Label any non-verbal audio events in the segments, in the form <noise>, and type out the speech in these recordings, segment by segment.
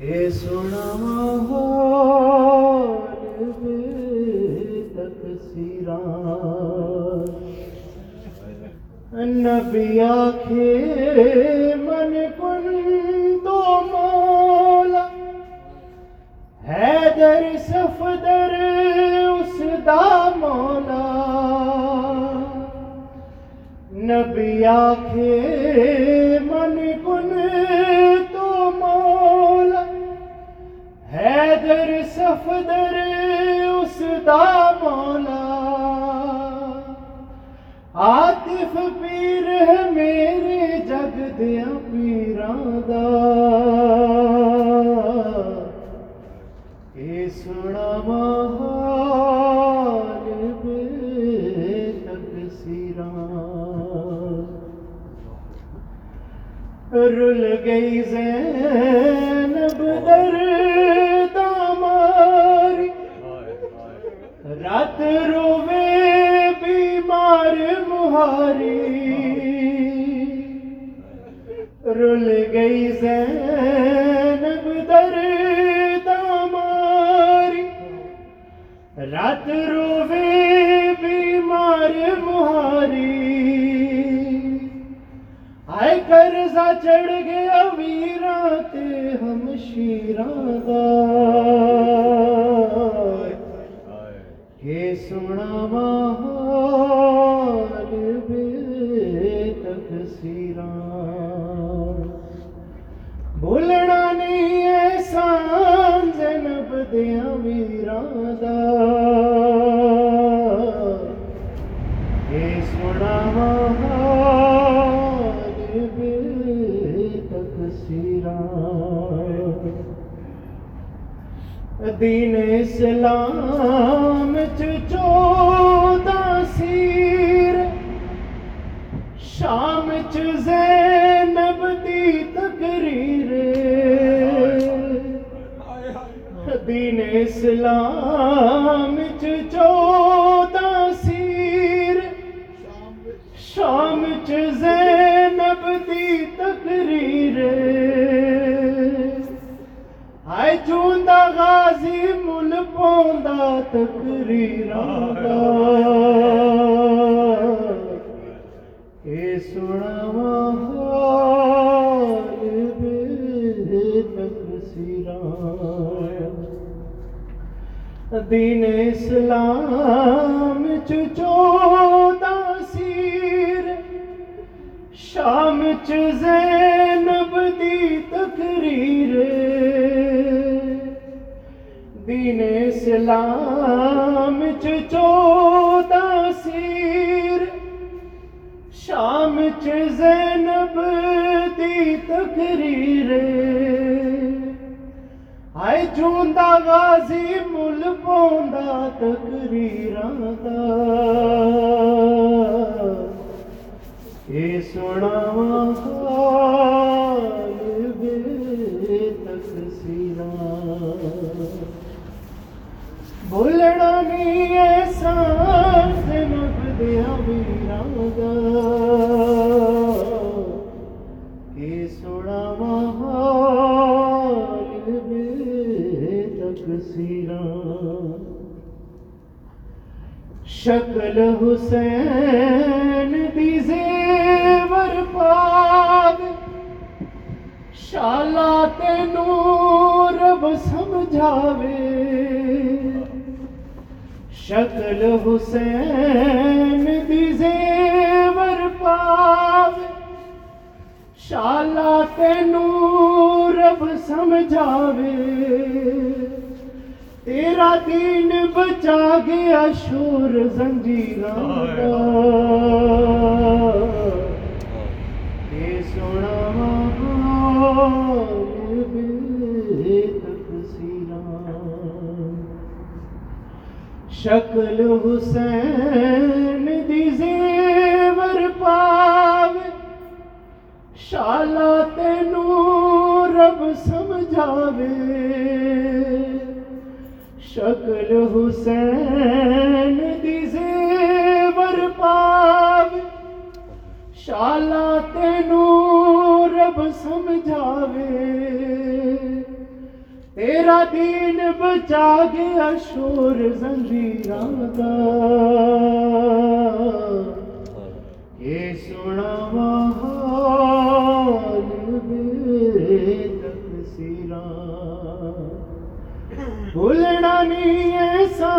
اے سونا ماحول بے تقصیران نبی آکھے من کن دو مولا۔ حیدر صفدر اس دا مولا۔ نبی آکھے حیدر صفدر اس دا مولا۔ عاطف پیر ہے میرے جگ دیا پیراں دا۔ اے سونا ماحول بے تقصیراں رل گئی زینب رات روے بیمار مہاری۔ رل گئی زینب در داماری۔ رات روے بیمار مہاری۔ آئے قرضہ چڑھ گیا ویراں تے ہم شیراں سونا ماحول بے تقصیراں بھولنا نہیں احسان زینب دیاں ویراں دا دین اسلام چودہ سیر شام چ زینب دی تقریر۔ دین اسلام چودہ پوندا تقریراں دا اے سونا ماحول دین اسلام چودہ سیر شام چ اسلام چ چودہ سیر، شام چ زینب دی تقریر۔ آئے چوندا غازی مل پوندا تقریراں دا۔ اے سونا بھولنا نہیں احسان زینب دیا ویراں دا اے سونا ماحول بے تقصیراں شکل حسین دی زیور پاگ شالا تینوں رب سمجھاوے۔ شکل حسین دی زیور پاگ شالا تینوں رب سمجھاوے۔ تیرا دین بچا گیا شور زنجیراں اے سونا شکل حسین دی زیور پاوے شالا تینوں رب سمجھاوے۔ شکل حسین دی زیور پاوے شالا تینوں رب سمجھاوے۔ میرا دین بچا گیا شور زنجیراں دا یہ سنا حال میرے تقصیراں بھولنا نہیں ایسا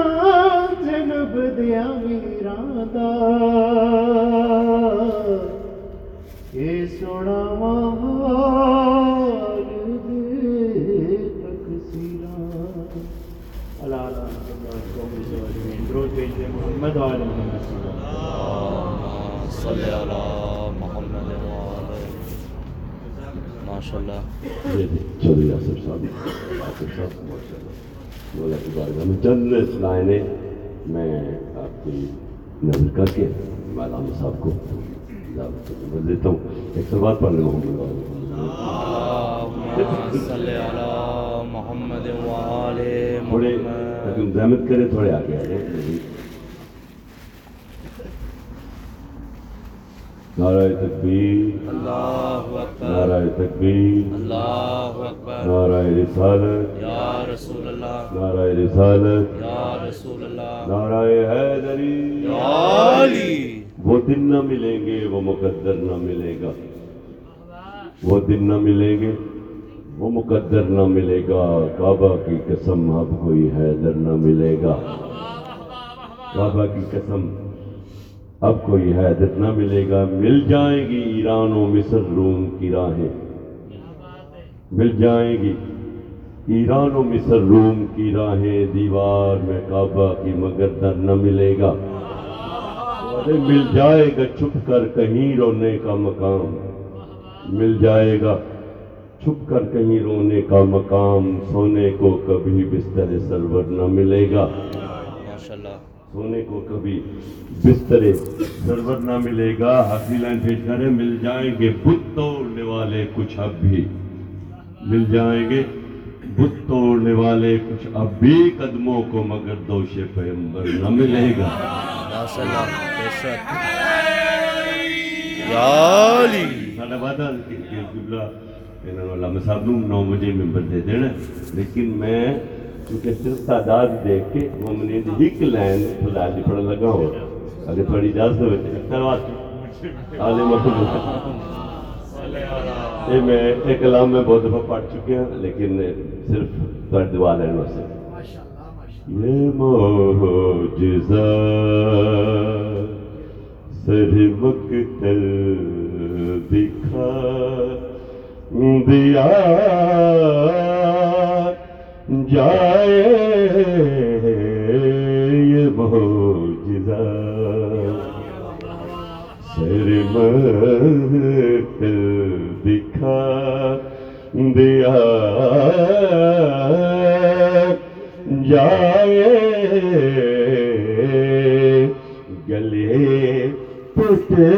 جنب دیا ویراں دا۔ یہ سنا محمد وعلی محمد محمد ماشاء اللہ چودھری آصف صاحب آصف صاحب ماشاء اللہ اللہ کی بارگاہ میں چند لائنیں میں آپ کی نظر کر کے مولانا صاحب کو دیتا ہوں۔ ایک سوال پڑھ ہوں اللہم صلی علی محمد تھوڑے محمد۔ تم زحمت کرے تھوڑے آگے آ جائیں نعرہ تکبیر اللہ اکبر نعرہ تکبیر اللہ اکبر نعرہ رسالت یا رسول اللہ نعرہ رسالت یا رسول اللہ نعرہ حیدری۔ یا علی۔ وہ دن نہ ملیں گے وہ مقدر نہ ملے گا۔ وہ دن نہ ملیں گے وہ مقدر نہ ملے گا۔ کعبہ کی قسم اب کوئی حیدر نہ ملے گا۔ کعبہ کی قسم اب کوئی حیدر نہ ملے گا، مل جائیں گی ایران و مصر روم کی راہیں۔ مل جائیں گی ایران و مصر روم کی راہیں، دیوار میں کعبہ کی مگر در نہ ملے گا۔ ارے مل جائے گا چھپ کر کہیں رونے کا مقام۔ مل جائے گا چھپ کر کہیں رونے کا مقام۔ سونے کو کبھی بستر سرور نہ ملے گا۔ ماشاء اللہ سونے کو کبھی بسترے ضرورت نہ ملے گا۔ حاصل کرے مل جائیں گے بت توڑنے والے کچھ اب بھی۔ مل جائیں گے بت توڑنے والے کچھ اب بھی۔ قدموں کو مگر دوش پیمبر نہ ملے گا۔ ساڈا صاحب نو نو ممبر دے دینا لیکن میں کیونکہ صرف تعداد دیکھ کے ہمنے ایک لائن خدا جی پڑھ لگا ہو اگر تھوڑی اجازت ہوئے تو کروا آلے مطلب یہ میں ایک کلام میں بہت دفعہ پڑھ چکے ہیں لیکن صرف تھوڑی دعا لینا سے یہ موجزہ سر مقتل دکھا دیا۔ جائے یہ معجزہ۔ سر مقتل دکھا دیا۔ جائے گلے پٹے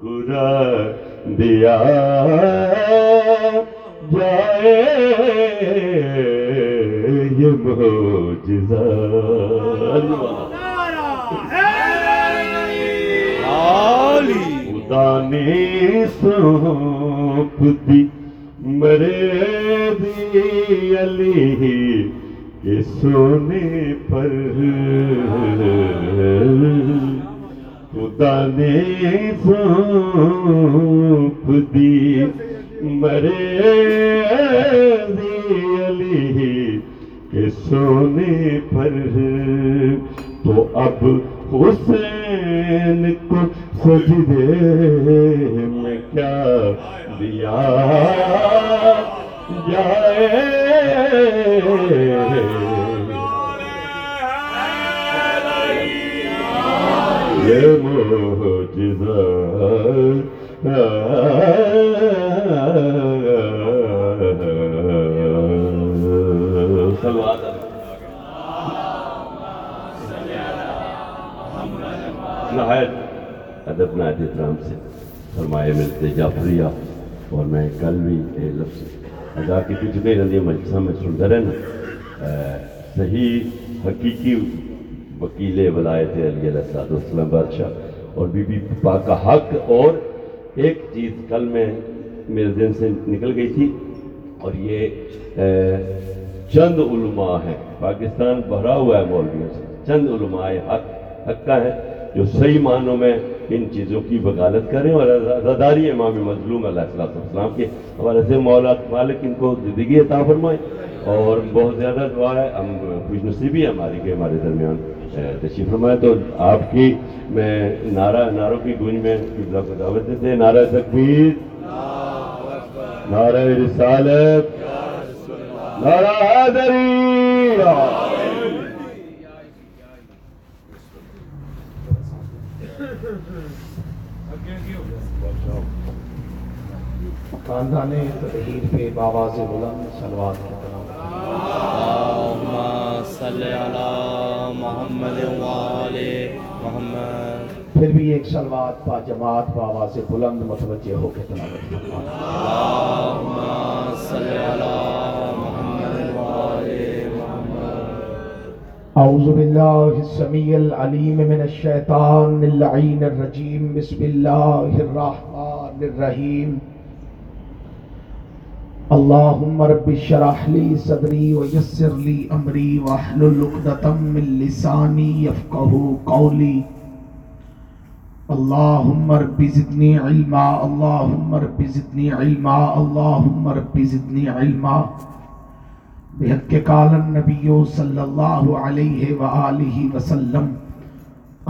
کرا دیا جائے یہ معجزہ۔ خدا نے سونپ دی مرے دی علی کے سونے پر۔ خدا نے سونپ دی۔ مرے دی علی کے سونے پر۔ تو اب حسین کو سجدے میں کیا دیا جائے؟ نہایت ادب نہایت احترام سے فرمائے ملتے جعفریہ اور میں کل بھی یہ لفظ ادا کی تھی جنہیں رضی مجلسہ میں سنتا رہنا صحیح حقیقی وکیل ولایت علی علیہ السلام بادشاہ اور بی بی پاک کا حق اور ایک چیز کل میں میرے ذہن سے نکل گئی تھی اور یہ چند علماء ہیں۔ پاکستان بھرا ہوا ہے مولویوں سے۔ چند علماء حق حق کا ہے جو صحیح معنوں میں ان چیزوں کی وکالت کریں اور رضاداری امام مظلوم علیہ السلام السلام کے حوالے سے مولا مالک ان کو زندگی عطا فرمائے اور بہت زیادہ دعا ہے۔ ہم خوش نصیبی ہماری کہ ہمارے درمیان۔ تشریف فرمائے تو آپ کی میں نعرہ نعروں کی گونج میں قبلہ کو دعوت دیتے ہیں۔ نعرہ تکبیر نعرہ رسالت نعرہ حیدری خاندان تطہیر پہ باواز بلند سلوات کی طرح اللهم صل على محمد وآل محمد. پھر بھی ایک سلوات با جماعت باواز بلند متوجہ ہو کے تلاوت فرمائیں اللهم صل على محمد وآل محمد. اعوذ باللہ السمیع العلیم من الشیطان اللعین الرجیم. بسم اللہ الرحمن الرحیم. اللہم رب شرح لی صدری ویسر لی امری واحلل عقدۃ من لسانی یفقہ قولی اللہم رب زدنی علما اللہم رب زدنی علما اللہم رب زدنی علما. بحق قال النبی صلی اللہ علیہ وآلہ وسلم،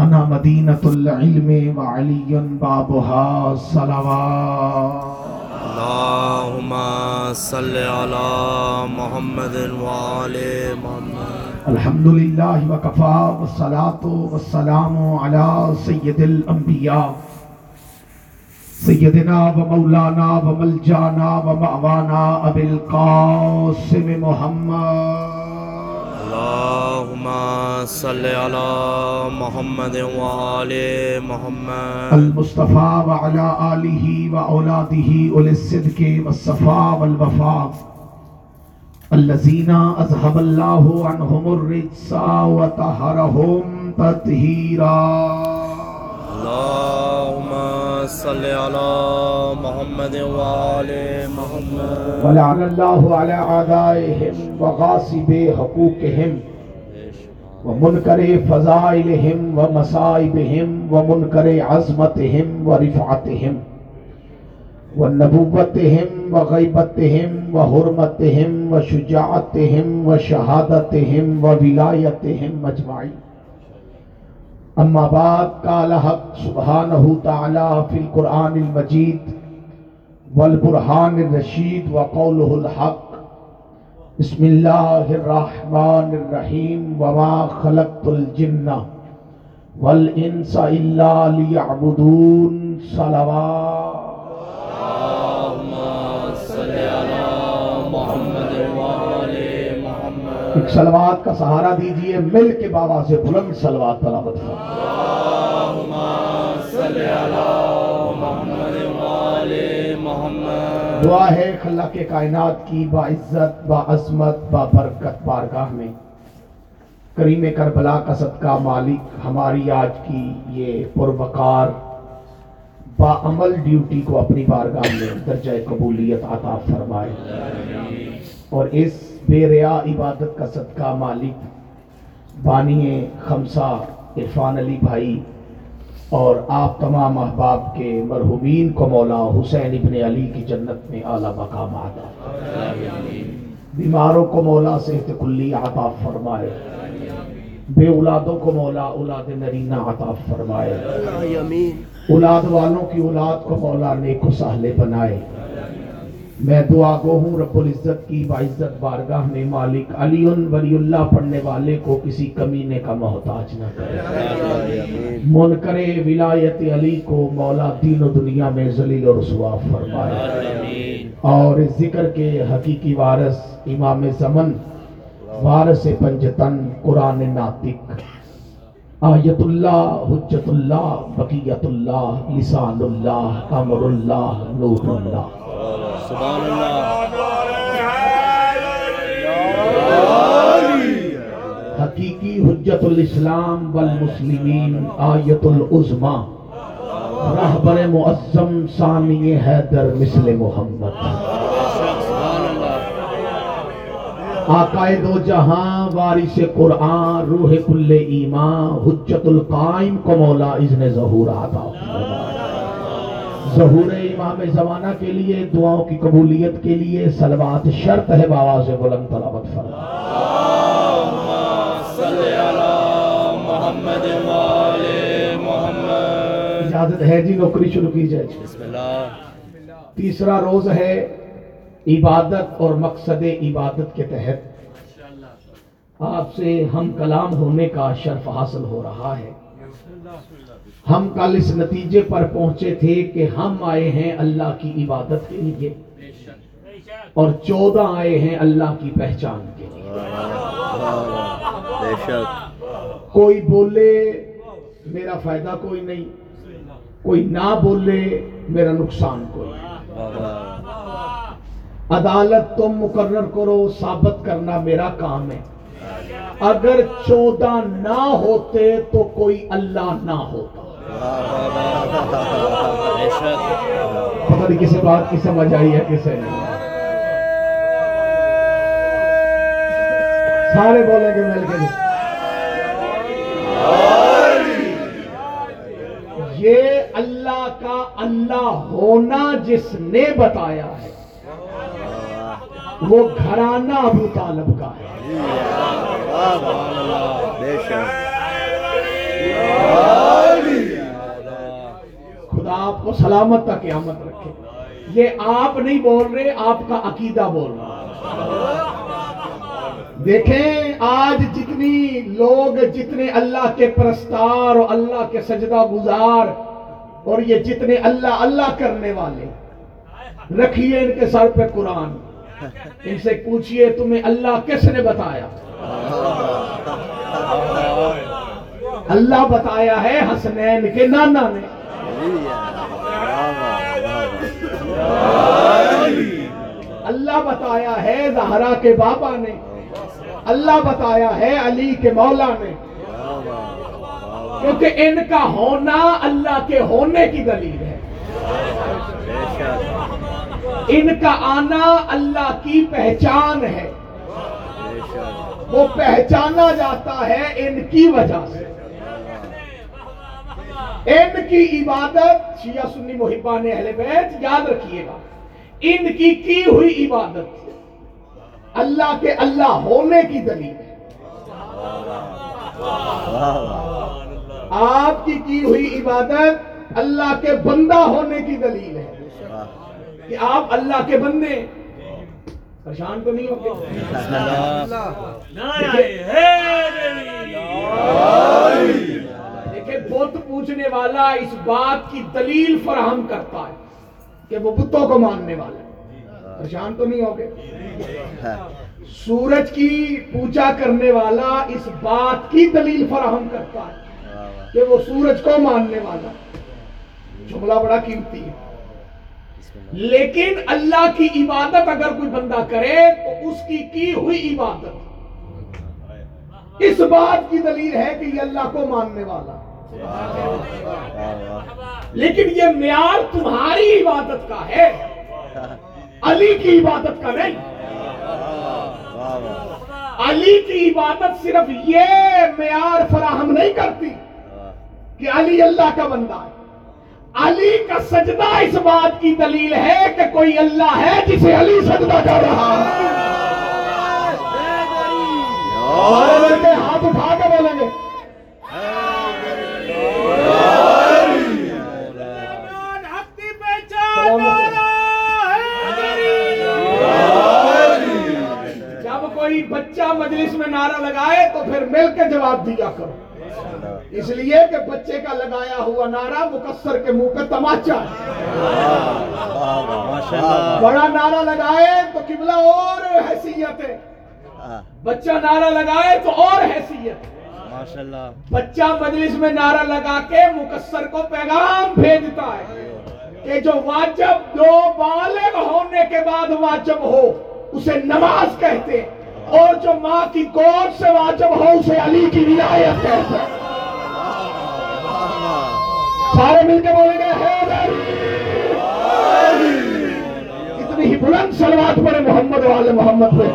انا مدینۃ العلم وعلی بابها صلوات. اللهم صل على محمد وآل محمد. الحمد لله وكفى والصلاة والسلام على سيد الأنبياء سیدنا و مولانا و ملجانا و معوانا ابی القاسم محمد. اللهم صل على محمد وآل محمد. المصطفى وعلى آله وأولاده أولي الصدق والصفاء والوفاء الذين أذهب الله عنهم الرجس وطهرهم تطهيرا. اللهم صل على محمد وآل محمد. ولعن الله على أعدائهم وغاصب حقوقهم ومنكر فضائلهم ومصائبهم ومنكر عظمتهم ورفعتهم ونبوتهم وغيبتهم وحرمتهم وشجاعتهم وشهادتهم وولايتهم أجمعين اما بعد، قال حق سبحانه تعالى في القرآن المجيد والبرهان الرشيد وقوله الحق. بسم الله الرحمن الرحيم وما خلقت الجن والانس الا ليعبدون صلوات ایک سلوات کا سہارا دیجیے، مل کے بابا سے بلند سلوات تلاوت اللهم صل على محمد محمد دعا ہے خلق کائنات کی، با عزت، با عظمت، با برکت بارگاہ میں۔ کریم کربلا کا صدقہ مالک ہماری آج کی یہ پروکار با عمل ڈیوٹی کو اپنی بارگاہ میں درجہ قبولیت عطا فرمائے۔ اور اس بے ریا عبادت کا صدقہ مالک بانی خمسہ عرفان علی بھائی اور آپ تمام احباب کے مرحومین کو مولا حسین ابن علی کی جنت میں اعلیٰ مقام عطا بیماروں کو مولا صحت کلی عطا فرمائے۔ بے اولادوں کو مولا اولاد نرینہ عطا فرمائے۔ اولاد والوں کی اولاد کو مولا نیک و سہلے بنائے۔ میں دعا گو ہوں رب العزت کی باعزت بارگاہ میں مالک علی ولی اللہ پڑھنے والے کو کسی کمینے کا محتاج نہ کرے۔ منکر ولایت علی کو مولا دین و دنیا میں ذلیل و رسوا فرمائے۔ اور اس ذکر کے حقیقی وارث امام زمن، وارث پنجتن قرآن ناطق، آیت اللہ، حجت اللہ، بقیت اللہ، لسان اللہ امر اللہ، نور اللہ۔ سبحان اللہ۔ حقیقی حجت الاسلام والمسلمین آیت العظما رہبر معظم ثانی حیدر مثل محمد۔ سبحان آقائے دو جہاں وارث قرآن، روح کل ایمان، حجت القائم کو مولا اذن ظہور عطا فرمائے ظہور امام زمانہ کے لیے، دعاؤں کی قبولیت کے لیے سلوات شرط ہے، بآواز بلند تلاوت فرمائے صلی علی محمد محمد اجازت ہے جی نوکری شروع کی جائے۔ جی بسم اللہ تیسرا روز ہے عبادت اور مقصد عبادت کے تحت۔ آپ سے ہم کلام ہونے کا شرف حاصل ہو رہا ہے۔ ہم کل اس نتیجے پر پہنچے تھے کہ ہم آئے ہیں اللہ کی عبادت کے لیے۔ اور چودہ آئے ہیں اللہ کی پہچان کے لیے۔ کوئی بولے، میرا فائدہ کوئی نہیں۔ کوئی نہ بولے، میرا نقصان کوئی نہیں۔ عدالت تم مقرر کرو، ثابت کرنا میرا کام ہے۔ اگر چودہ نہ ہوتے تو کوئی اللہ نہ ہوتا۔ پتہ نہیں کسی بات کی سمجھ آئی ہے کسے نہیں۔ سارے بولیں گے مل کے۔ یہ اللہ کا اللہ ہونا جس نے بتایا ہے، وہ گھرانہ ابو طالب کا ہے۔ بے شک۔ آپ کو سلامت تک قیامت رکھے۔ یہ آپ نہیں بول رہے، آپ کا عقیدہ بول رہا دیکھیں، آج جتنی لوگ، جتنے اللہ کے پرستار اور اللہ کے سجدہ گزار اور یہ جتنے اللہ اللہ کرنے والے، رکھیے ان کے سر پہ قرآن۔ ان سے پوچھئے، تمہیں اللہ کس نے بتایا؟ اللہ بتایا ہے حسنین کے نانا نے۔ اللہ بتایا ہے زہرا کے بابا نے۔ اللہ بتایا ہے علی کے مولا نے۔ کیونکہ ان کا ہونا اللہ کے ہونے کی دلیل ہے۔ ان کا آنا اللہ کی پہچان ہے۔ وہ پہچانا جاتا ہے ان کی وجہ سے۔ ان کی عبادت شیعہ سنی محبان اہل بیت یاد رکھیے گا۔ ان کی کی ہوئی عبادت؟ اللہ کے اللہ ہونے کی دلیل۔ ہے آپ کی کی ہوئی عبادت اللہ کے بندہ ہونے کی دلیل ہے۔ کہ آپ اللہ کے بندے ہیں۔ پریشان تو نہیں ہوتے؟ دیکھیں بت پوچھنے والا اس بات کی دلیل فراہم کرتا ہے کہ وہ بتوں کو ماننے والا ہے۔ پریشان تو نہیں ہوگے؟ سورج کی پوجا کرنے والا اس بات کی دلیل فراہم کرتا ہے کہ وہ سورج کو ماننے والا جملہ بڑا قیمتی ہے۔ لیکن اللہ کی عبادت اگر کوئی بندہ کرے تو اس کی کی ہوئی عبادت۔ اس بات کی دلیل ہے کہ یہ اللہ کو ماننے والا لیکن یہ معیار تمہاری عبادت کا ہے۔ علی کی عبادت کا نہیں۔ علی کی عبادت صرف یہ معیار فراہم نہیں کرتی کہ علی اللہ کا بندہ ہے۔ علی کا سجدہ اس بات کی دلیل ہے کہ کوئی اللہ ہے جسے علی سجدہ کر رہا ہے۔ کے ہاتھ اٹھا مجلس میں نعرہ لگائے تو پھر مل کے جواب دیا کرو۔ اس لیے کہ بچے کا لگایا ہوا نعرہ مقصر کے منہ پہ تماچا بڑا نعرہ لگائے تو قبلہ اور حیثیت ہے۔ بچہ نعرہ لگائے تو اور حیثیت ہے۔ بچہ مجلس میں نعرہ لگا کے مقصر کو پیغام بھیجتا ہے کہ جو واجب جو بالغ ہونے کے بعد واجب ہو، اسے نماز کہتے ہیں۔ اور جو ماں کی گود سے واجب ہو، اسے علی کی ولایت کہتے ہیں سارے مل کے بولیں گے اتنی ہی بلند سلوات پڑے محمد والے محمد پہ۔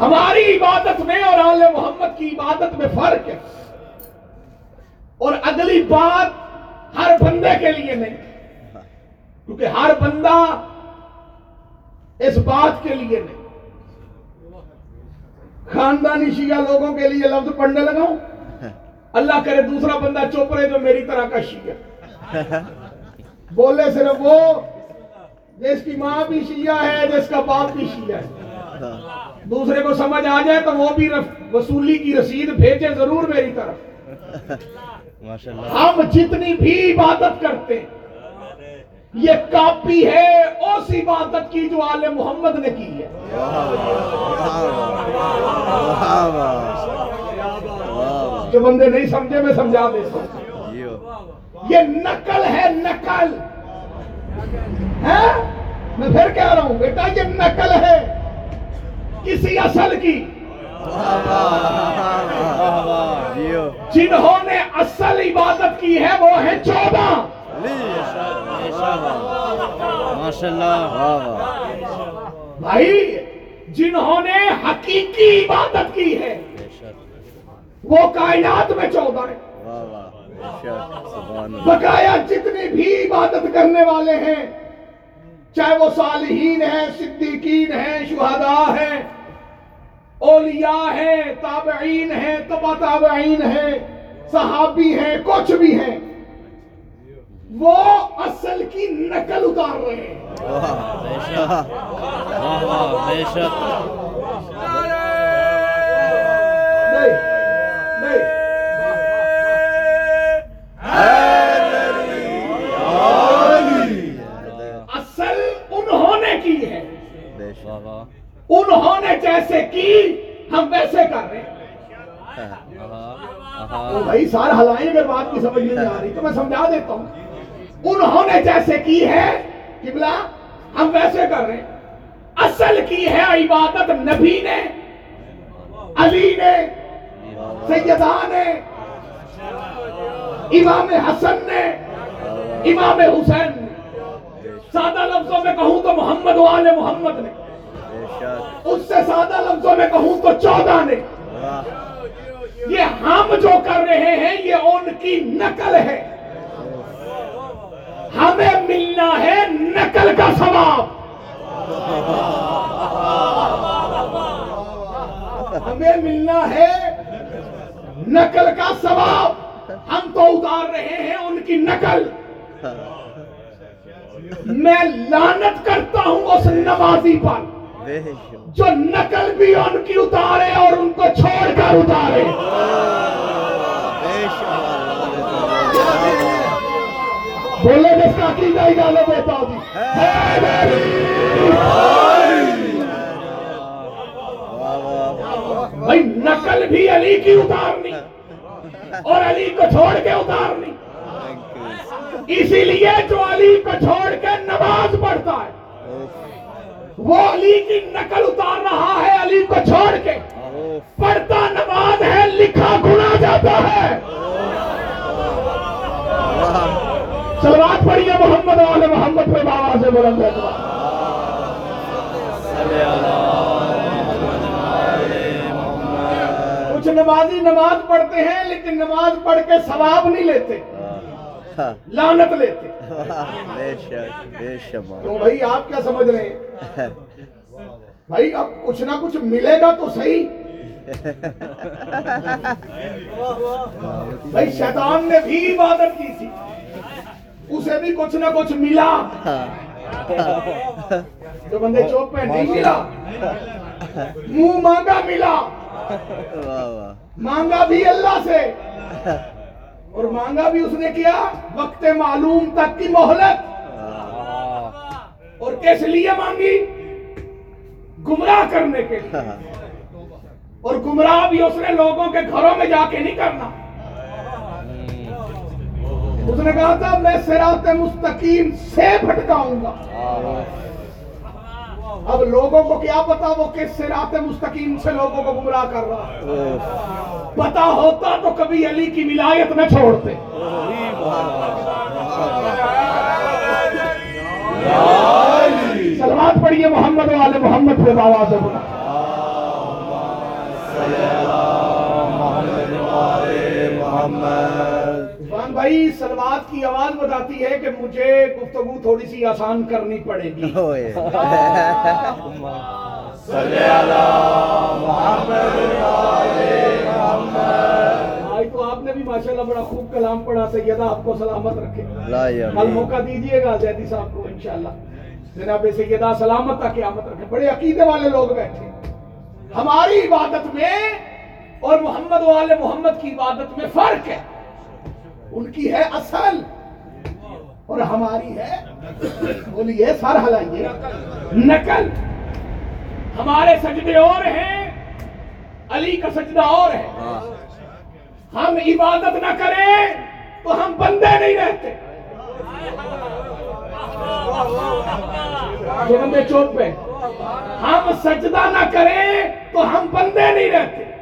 ہماری عبادت میں اور آل محمد کی عبادت میں فرق ہے۔ اور اگلی بات ہر بندے کے لیے نہیں۔ کیونکہ ہر بندہ اس بات کے لیے نہیں۔ خاندانی شیعہ لوگوں کے لیے لفظ پڑھنے لگاؤں اللہ کرے دوسرا بندہ چپ رہے جو میری طرح کا شیعہ۔ بولے صرف وہ جس کی ماں بھی شیعہ ہے جس کا باپ بھی شیعہ ہے۔ دوسرے کو سمجھ آ جائے تو وہ بھی وصولی کی رسید بھیجے ضرور میری طرف۔ ہم جتنی بھی عبادت کرتے ہیں یہ کاپی ہے اس عبادت کی جو آل محمد نے کی ہے۔ جو بندے نہیں سمجھے، میں سمجھا دیتا ہوں۔ یہ نقل ہے نقل۔ ہاں؟ میں پھر کہہ رہا ہوں، بیٹا، یہ نقل ہے کسی اصل کی۔ جنہوں نے اصل عبادت کی ہے، وہ ہیں چودہ ماشاء اللہ بھائی جنہوں نے حقیقی عبادت کی ہے وہ کائنات میں چودہ ہیں۔ بقایا جتنے بھی عبادت کرنے والے ہیں چاہے وہ صالحین ہیں صدیقین ہیں شہداء ہیں اولیاء ہیں تابعین ہیں تبا تابعین ہیں صحابی ہیں کچھ بھی ہیں۔ وہ اصل کی نقل اتار رہے ہیں۔ نہیں اصل انہوں نے کی ہے۔ انہوں نے جیسے کی ہم ویسے کر رہے ہیں۔ بھائی سار ہلائیں اگر بات کی سمجھ نہیں آ رہی، تو میں سمجھا دیتا ہوں۔ انہوں نے جیسے کی ہے، قبلہ ہم ویسے کر رہے ہیں۔ اصل کی ہے عبادت نبی نے، علی نے سیدہ نے، امام حسن نے، امام حسین نے۔ سادہ لفظوں میں کہوں تو محمد والے محمد نے۔ اس سے سادہ لفظوں میں کہوں تو چودہ نے۔ یہ ہم جو کر رہے ہیں، یہ ان کی نقل ہے۔ ہمیں ملنا ہے نقل کا ثواب۔ ہمیں ملنا ہے نقل کا ثواب۔ ہم تو اتار رہے ہیں ان کی نقل۔ میں لانت کرتا ہوں اس نمازی پر۔ جو نقل بھی ان کی اتارے اور ان کو چھوڑ کر اتارے۔ کا عقیدہ اجازت دیتا بھائی نقل بھی علی کی اتارنی اور علی کو چھوڑ کے اتارنی۔ اسی لیے جو علی کو چھوڑ کے نماز پڑھتا ہے، وہ علی کی نقل اتار رہا ہے علی کو چھوڑ کے۔ پڑھتا نماز ہے، لکھا گنا جاتا ہے۔ سلوات پڑھیے محمد والے محمد پہ بابا سے بلند ہے۔ کچھ نمازی نماز پڑھتے ہیں لیکن نماز پڑھ کے ثواب نہیں لیتے لانت لیتے۔ تو بھائی آپ کیا سمجھ رہے ہیں؟ بھائی اب کچھ نہ کچھ ملے گا تو صحیح۔ <laughs> بھائی شیطان نے بھی عبادت کی تھی۔ اسے بھی کچھ نہ کچھ ملا جو بندے چوک پہ نہیں ملا منہ مانگا ملا مانگا بھی اللہ سے اور مانگا بھی اس نے کیا وقت معلوم تک کی مہلت اور کس لیے مانگی گمراہ کرنے کے لیے اور گمراہ بھی اس نے لوگوں کے گھروں میں جا کے نہیں کرنا اس نے کہا تھا، میں سرات مستقیم سے بھٹکاؤں گا. اب لوگوں کو کیا پتا وہ کس صراط مستقیم سے لوگوں کو گمراہ کر رہا پتا ہوتا تو کبھی علی کی ولایت نہ چھوڑتے۔ سلوات پڑھیے محمد والے محمد پہ آواز ہے بولا عرفان بھائی سلوات کی آواز بتاتی ہے کہ مجھے گفتگو تھوڑی سی آسان کرنی پڑے گی۔ آج <laughs> تو آپ نے بھی ماشاءاللہ بڑا خوب کلام پڑھا سیدہ آپ کو سلامت رکھے۔ کل موقع دیجیے گا زیدی صاحب کو انشاءاللہ۔ جناب سیدہ سلامت کا قیامت رکھے۔ بڑے عقیدے والے لوگ بیٹھے۔ ہماری عبادت میں اور محمد والے محمد کی عبادت میں فرق ہے۔ ان کی ہے اصل اور ہماری ہے بولیے، سر ہلائیے۔ نقل۔ ہمارے سجدے اور ہیں، علی کا سجدہ اور ہے۔ ہم عبادت نہ کریں تو ہم بندے نہیں رہتے۔ جو بندے چوک پہ۔ ہم سجدہ نہ کریں تو ہم بندے نہیں رہتے۔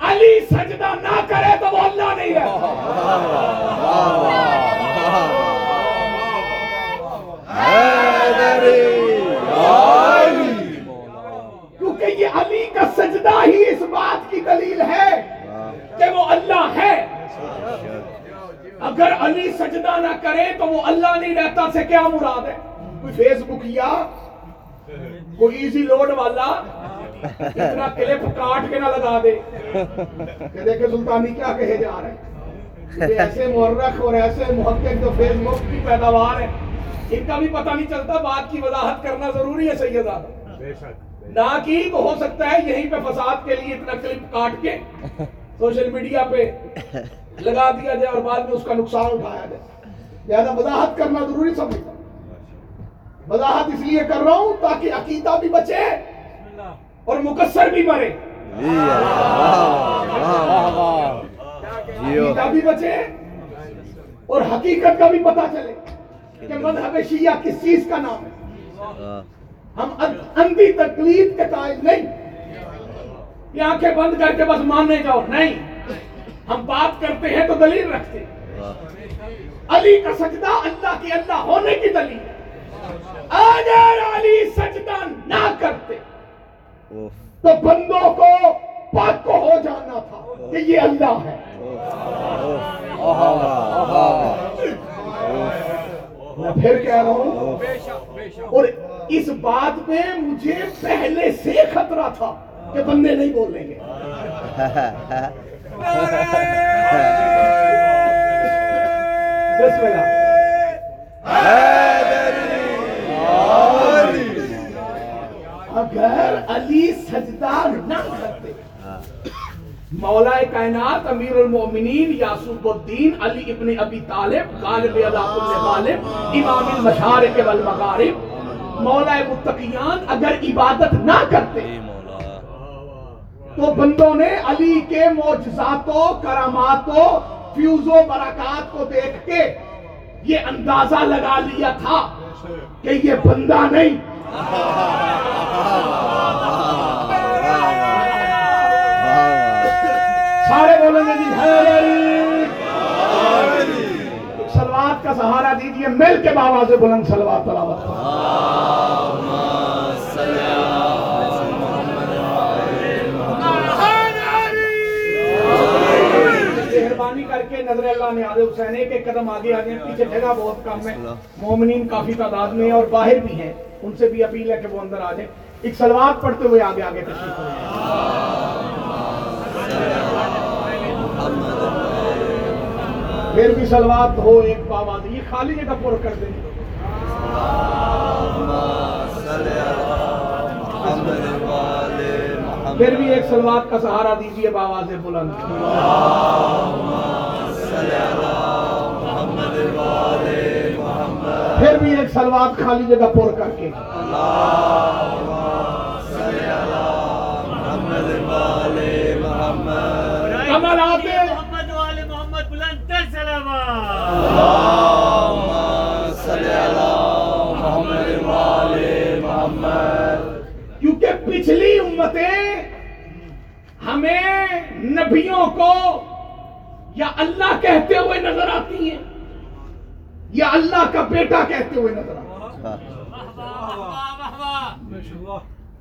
علی سجدہ نہ کرے تو وہ اللہ نہیں رہتا کیونکہ یہ علی کا سجدہ ہی اس بات کی دلیل ہے کہ وہ اللہ ہے۔ اگر علی سجدہ نہ کرے تو وہ اللہ نہیں رہتا سے کیا مراد ہے؟ کوئی فیس بک یا کوئی ایزی لوڈ والا؟ اتنا کلپ کاٹ کے نہ لگا دے۔ کہ دیکھیں سلطانی کیا کہے جا رہے ہیں۔ ایسے مورخ اور ایسے محقق جو فیس بک کی پیداوار ہے ان کا بھی پتہ نہیں چلتا بات کی وضاحت کرنا ضروری ہے سیدہ نہ کی تو ہو سکتا ہے یہیں پہ فساد کے لیے اتنا کلپ کاٹ کے سوشل میڈیا پہ لگا دیا جائے اور بعد میں اس کا نقصان اٹھایا جائے۔ لہذا وضاحت کرنا ضروری سمجھتا وضاحت اس لیے کر رہا ہوں تاکہ عقیدہ بھی بچے۔ اور مقصر بھی مرے۔ عقیدہ بھی بچے اور حقیقت کا بھی پتا چلے کہ مذہب شیعہ کس چیز کا نام ہے۔ ہم اندھی تقلید کے قائل نہیں۔ یہ آنکھیں بند کر کے بس ماننے جاؤ۔ نہیں۔ ہم بات کرتے ہیں تو دلیل رکھتے ہیں۔ علی کا سجدہ اللہ کی اللہ ہونے کی دلیل اگر علی سجدہ نہ کرتے۔ تو بندوں کو پاک ہو جانا تھا کہ یہ اللہ ہے۔ میں پھر کہہ رہا ہوں اور اس بات پہ مجھے پہلے سے خطرہ تھا کہ بندے نہیں بولیں گے۔ <laughs> بسم اللہ۔ اگر علی سجدہ نہ کرتے. مولا کائنات امیر المومنین یاسوب الدین علی ابن ابی طالب غالب علاق غالب امام المشارق والمغارب. مولا متقیان اگر عبادت نہ کرتے تو بندوں نے علی کے معجزاتوں کراماتوں فیوز و برکات کو دیکھ کے یہ اندازہ لگا لیا تھا کہ یہ بندہ نہیں سارے بولیں گے جی سلوات کا سہارا دیجیے، مل کے بابا سے بلند سلوات، تلاوت۔ نظر اللہ نے آدھے حسین ایک ایک قدم آگے آگے پیچھے جگہ بہت کم ہے۔ مومنین کافی تعداد میں ہیں اور باہر بھی ہیں۔ ان سے بھی اپیل ہے کہ وہ اندر آ جائیں۔ ایک سلوات پڑھتے ہوئے آگے آگے تشریف ہو جائیں۔ پھر بھی سلوات ہو ایک باواز یہ خالی جگہ پر کر دیں۔ پھر بھی ایک سلوات کا سہارا دیجیے باواز بلند۔ پھر بھی ایک سلوات خالی جگہ پور کر کے۔ محمد بلند کیونکہ پچھلی امتیں ہمیں نبیوں کو یا اللہ کہتے ہوئے نظر آتی ہیں یا اللہ کا بیٹا کہتے ہوئے نظر آتی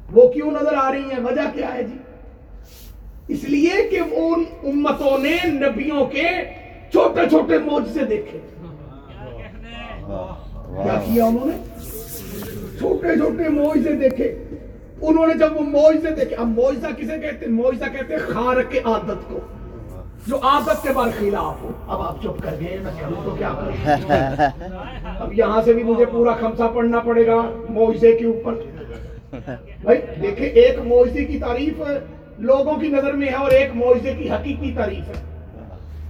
وہ کیوں نظر آ رہی ہیں؟ وجہ کیا ہے جی؟ اس لیے کہ ان امتوں نے نبیوں کے چھوٹے چھوٹے موج سے دیکھے کیا کیا انہوں نے؟ چھوٹے چھوٹے معجزے دیکھے۔ انہوں نے جب وہ موج سے دیکھے اب معجزہ کسے کہتے ہیں؟ معجزہ کہتے ہیں خارق عادت کو۔ جو آپس کے برخلاف ہو۔ اب آپ چپ کر گئے میں تو کیا کروں <laughs> اب یہاں سے بھی مجھے پورا خمسہ پڑھنا پڑے گا موجزے کے اوپر۔ بھائی دیکھیں ایک موجزے کی تعریف لوگوں کی نظر میں ہے اور ایک موجزے کی حقیقی تعریف ہے۔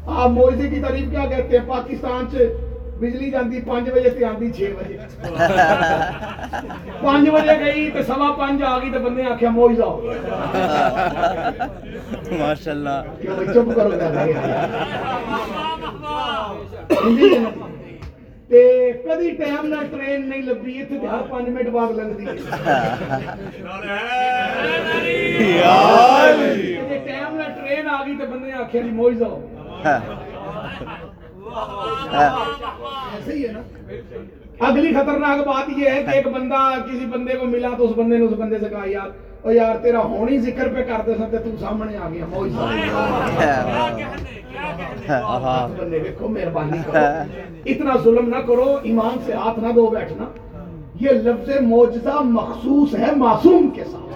آپ موجزے کی تعریف کیا کہتے ہیں؟ پاکستان سے ٹرین نہیں لبی منٹ بعد لگتی صحیح ہے۔ نا اگلی خطرناک بات یہ ہے کہ ایک بندہ کسی بندے کو ملا تو اس بندے نے اس بندے سے کہا یار اور یار تیرا ہونی ذکر پہ کرتے سن تو سامنے آ گیا مول صاحب بندے دیکھو مہربانی کرو اتنا ظلم نہ کرو ایمان سے ہاتھ نہ دو بیٹھنا یہ لفظ معجزہ مخصوص ہے معصوم کے ساتھ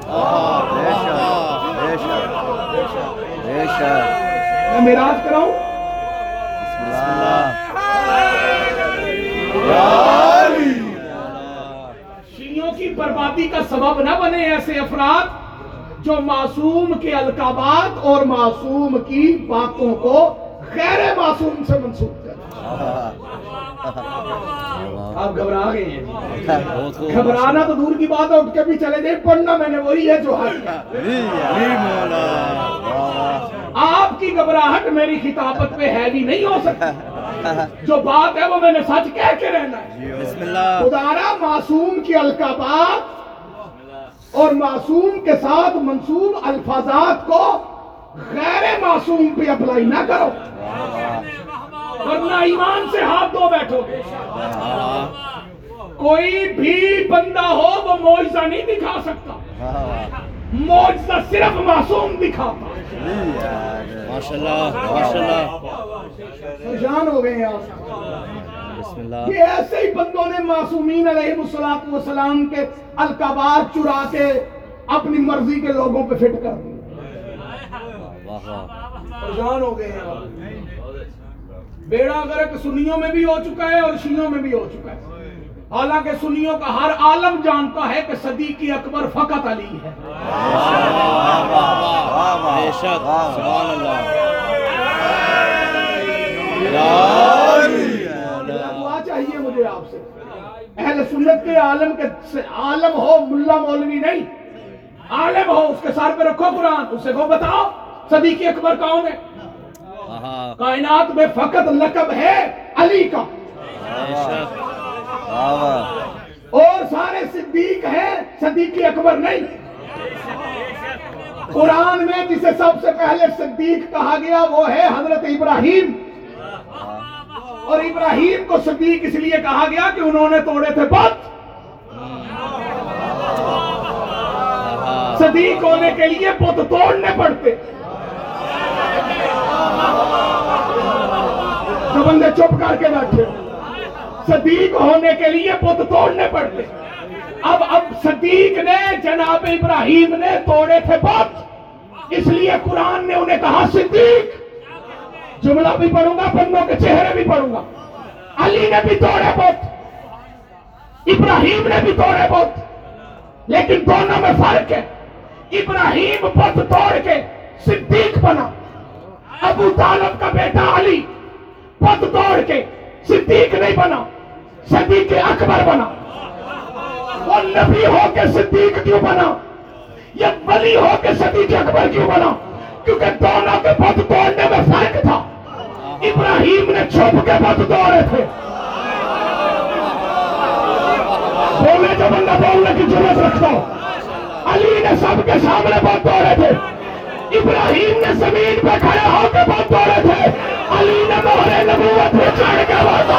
میں میراج کراؤں شیوں کی بربادی کا سبب نہ بنے ایسے افراد جو معصوم کے القابات اور معصوم کی باتوں کو غیر معصوم سے منسوخ <laughs> آپ گھبرا گئے ہیں۔ گھبرانا تو دور کی بات ہے اٹھ کے بھی چلے جائیں۔ پڑھنا میں نے وہی ہے جو آپ کی گھبراہٹ میری خطابت پہ بھی نہیں ہو سکتی۔ جو بات ہے وہ میں نے سچ کہہ کے رہنا ہے۔ معصوم کی القابات اور معصوم کے ساتھ منصوب الفاظات کو غیر معصوم پہ اپلائی نہ کرو۔ ایمان سے ہاتھ دو بیٹھو۔ گے کوئی بھی بندہ ہو وہ معجزہ نہیں دکھا سکتا۔ معجزہ صرف معصوم دکھاتا۔ جان ہو گئے یہ ایسے ہی بندوں نے معصومین علیہ السلام کے القبار چرا کے اپنی مرضی کے لوگوں پہ فٹ کر دی۔ جان ہو گئے ہیں بیڑا گرک سنیوں میں بھی ہو چکا ہے اور شیعوں میں بھی ہو چکا ہے۔ حالانکہ سنیوں کا ہر عالم جانتا ہے کہ صدیق اکبر فقط علی ہے۔ چاہیے مجھے آپ سے۔ اہل سنت کے عالم کے عالم ہو، ملا مولوی نہیں۔ عالم ہو، اس کے سار پہ رکھو قرآن، اسے کو بتاؤ صدیق اکبر کون ہے؟ کائنات میں فقط لقب ہے علی کا۔ اور سارے صدیق ہیں صدیق اکبر نہیں۔ قرآن میں جسے سب سے پہلے صدیق کہا گیا وہ ہے حضرت ابراہیم۔ اور ابراہیم کو صدیق اس لیے کہا گیا کہ انہوں نے توڑے تھے بت۔ صدیق ہونے کے لیے بت توڑنے پڑتے۔ جو بندے چپ کر کے بیٹھے صدیق ہونے کے لیے بت توڑنے پڑتے اب اب صدیق نے، جناب ابراہیم نے توڑے تھے بت۔ اس لیے قرآن نے انہیں کہا، صدیق، جملہ بھی پڑھوں گا، بندوں کے چہرے بھی پڑھوں گا۔ علی نے بھی توڑے بت۔ ابراہیم نے بھی توڑے بت۔ لیکن دونوں میں فرق ہے۔ ابراہیم بت توڑ کے صدیق بنا۔ ابو طالب کا بیٹا علی پت توڑ کے صدیق نہیں بنا، صدیق اکبر بنا۔ وہ نبی ہو کے صدیق کیوں بنا؟ یا ولی ہو کے صدیق اکبر کیوں بنا؟ کیونکہ دونوں کے پت توڑنے میں فرق تھا۔ ابراہیم نے چھپ کے پت توڑے تھے۔ بولے جو بندہ بولنے کی ضرورت رکھتا ہوں علی نے سب کے سامنے پت توڑے تھے۔ ابراہیم نے زمین پہ کھڑے ہو کے بہت دوڑے تھے، علی نے موہر نبوت میں چڑھ کے بہت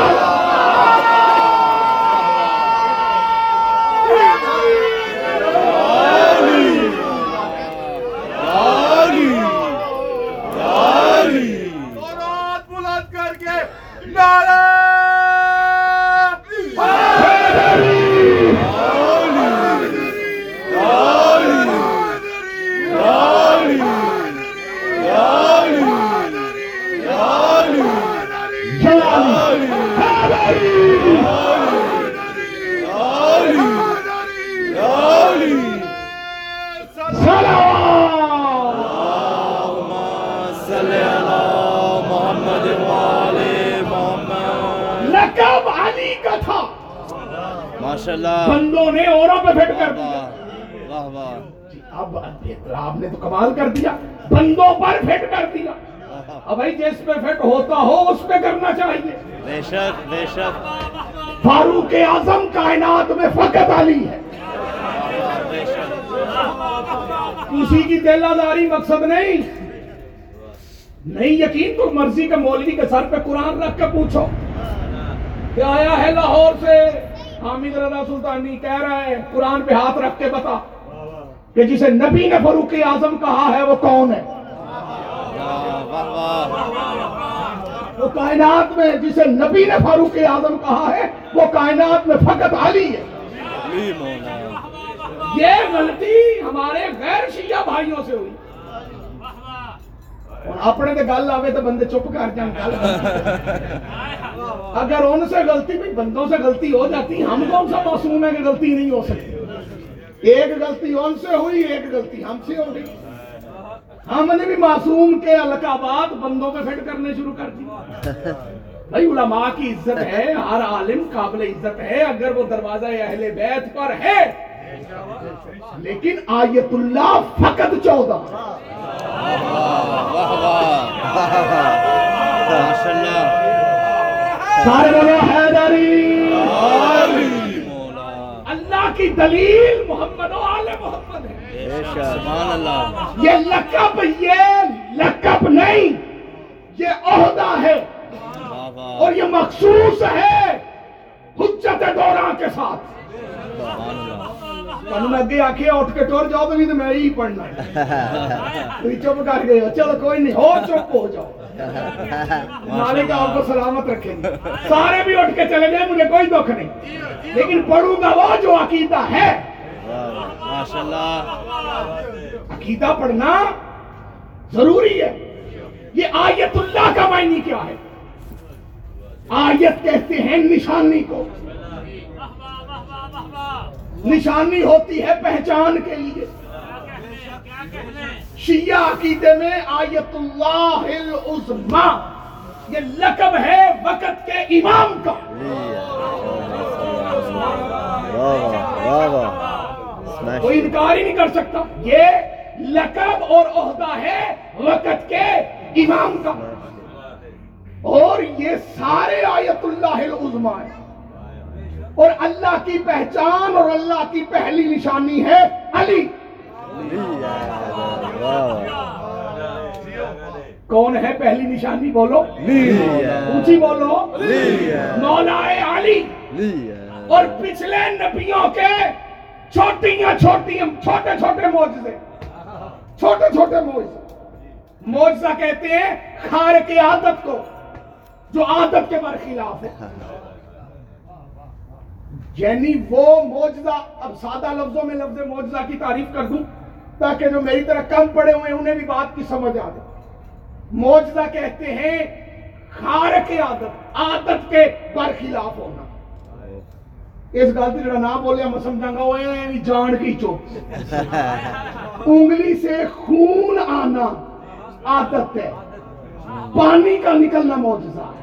اللہ۔ بندوں نے اوروں پہ فٹ کر دیا۔ واہ واہ اب آپ نے تو کمال کر دیا۔ بندوں پر فٹ کر دیا۔ اب بھائی جس پہ فٹ ہوتا ہو اس پہ کرنا چاہیے۔ بے شک بے شک۔ فاروق اعظم کائنات میں فقط علی ہے۔ کسی کی دلہ داری مقصد نہیں۔ نہیں یقین تو مرضی کے مولوی کے سر پہ قرآن رکھ کے پوچھو۔ کہ آیا ہے لاہور سے؟ حامد رضا سلطانی کہہ رہا ہے، قرآن پہ ہاتھ رکھ کے بتا کہ جسے نبی نے فاروق اعظم کہا ہے، وہ کون ہے؟ وہ کائنات میں جسے نبی نے فاروق اعظم کہا ہے، وہ کائنات میں فقط علی ہے۔ یہ غلطی ہمارے غیر شیعہ بھائیوں سے ہوئی۔ اپنے تے گل آوے تو بندے چپ کر جان گل اگر ان سے غلطی بھی بندوں سے غلطی ہو جاتی ہم کون سا معصوم ہے کہ غلطی نہیں ہو سکتی ایک غلطی ان سے ہوئی ایک غلطی ہم سے ہو گئی ہم نے بھی معصوم کے القابات بندوں پہ فٹ کرنے شروع کر دی بھائی علماء کی عزت ہے ہر عالم قابل عزت ہے اگر وہ دروازہ اہل بیت پر ہے لیکن آیت اللہ فقط چودہ واہ واہ ماشاء اللہ سارے بولو حیدری۔ اللہ کی دلیل محمد و آل محمد ہے۔ سبحان اللہ۔ یہ لقب یہ لقب نہیں یہ عہدہ ہے۔ اور یہ مخصوص ہے حجت دوران کے ساتھ۔ سبحان اللہ۔ پڑھنا ہے تھی چپ کر گئے ہو چلو کوئی نہیں ہو چپ ہو جاؤ مالک آپ کو سلامت رکھیں گے سارے بھی اٹھ کے چلے جائیں مجھے کوئی دکھ نہیں لیکن پڑھوں گا وہ جو عقیدہ ہے عقیدہ پڑھنا ضروری ہے یہ آیت اللہ کا معنی کیا ہے آیت کہتے ہیں نشانی کو نشانی ہوتی ہے پہچان کے لیے۔ شیعہ عقیدے میں آیت اللہ العظما یہ لقب ہے وقت کے امام کا۔ کوئی انکار ہی نہیں کر سکتا۔ یہ لقب اور عہدہ ہے وقت کے امام کا۔ اور یہ سارے آیت اللہ العظما ہے اور اللہ کی پہچان اور اللہ کی پہلی نشانی ہے علی۔ کون ہے پہلی نشانی بولو؟ اونچی بولو۔ مولا علی۔ اور پچھلے نبیوں کے چھوٹیاں چھوٹیاں، چھوٹے چھوٹے موجزے چھوٹے چھوٹے موجزے موجزہ کہتے ہیں، خار کی عادت کو، جو عادت کے برخلاف ہے۔ یعنی وہ موجزہ اب سادہ لفظوں میں لفظ موجزہ کی تعریف کر دوں تاکہ جو میری طرح کم پڑے ہوئے ہیں انہیں بھی بات کی سمجھ آ جائے موجزہ کہتے ہیں خارق عادت عادت کے برخلاف ہونا اس گل جڑا نہ بولیا میں سمجھاں گا وہ جان کی چوک انگلی سے خون آنا عادت ہے پانی کا نکلنا موجزہ ہے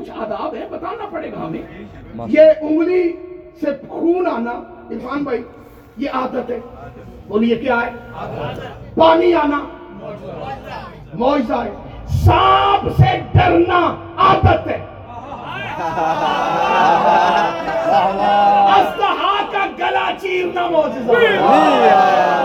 کچھ آداب ہیں بتانا پڑے گا ہمیں یہ انگلی سے خون آنا عرفان بھائی یہ عادت ہے بولیے کیا ہے پانی آنا معجزہ ہے سانپ سے ڈرنا عادت ہے اصطحا کا گلا چیرنا معجزہ ہے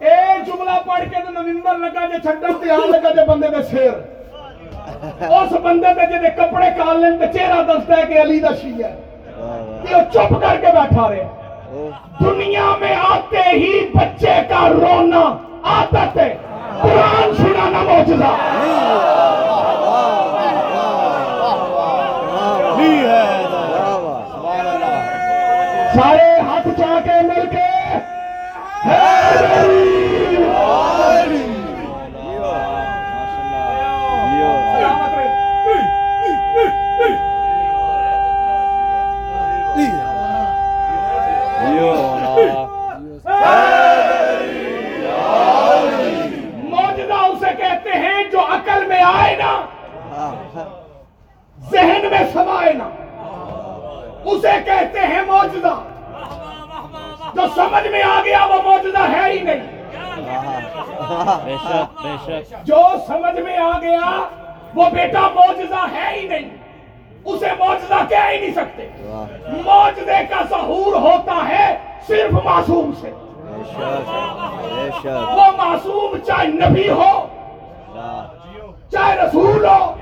اے جملہ پڑھ کے لگا جے چھڈن تے آن لگا جے بندے دے سیر اس بندے تے جے کپڑے کال لین تے چہرہ دستا ہے کہ علی دا شیعہ ہے تے وہ چپ کر کے بیٹھا رہے دنیا میں آتے ہی بچے کا رونا عادت ہے قرآن سنانا معجزہ سارے ہاتھ چاہ کے مل کے موجودہ اسے کہتے ہیں جو عقل میں آئے نا ذہن میں سمائے اسے کہتے ہیں موجودہ جو سمجھ میں آ گیا وہ موجودہ ہے ہی نہیں۔ بے شک بے شک جو سمجھ میں آ گیا وہ بیٹا موجزہ ہے ہی نہیں۔ اسے موجزہ کہہ ہی نہیں سکتے۔ موجزے کا ظہور ہوتا ہے صرف معصوم سے۔ وہ معصوم چاہے نبی ہو، چاہے رسول ہو،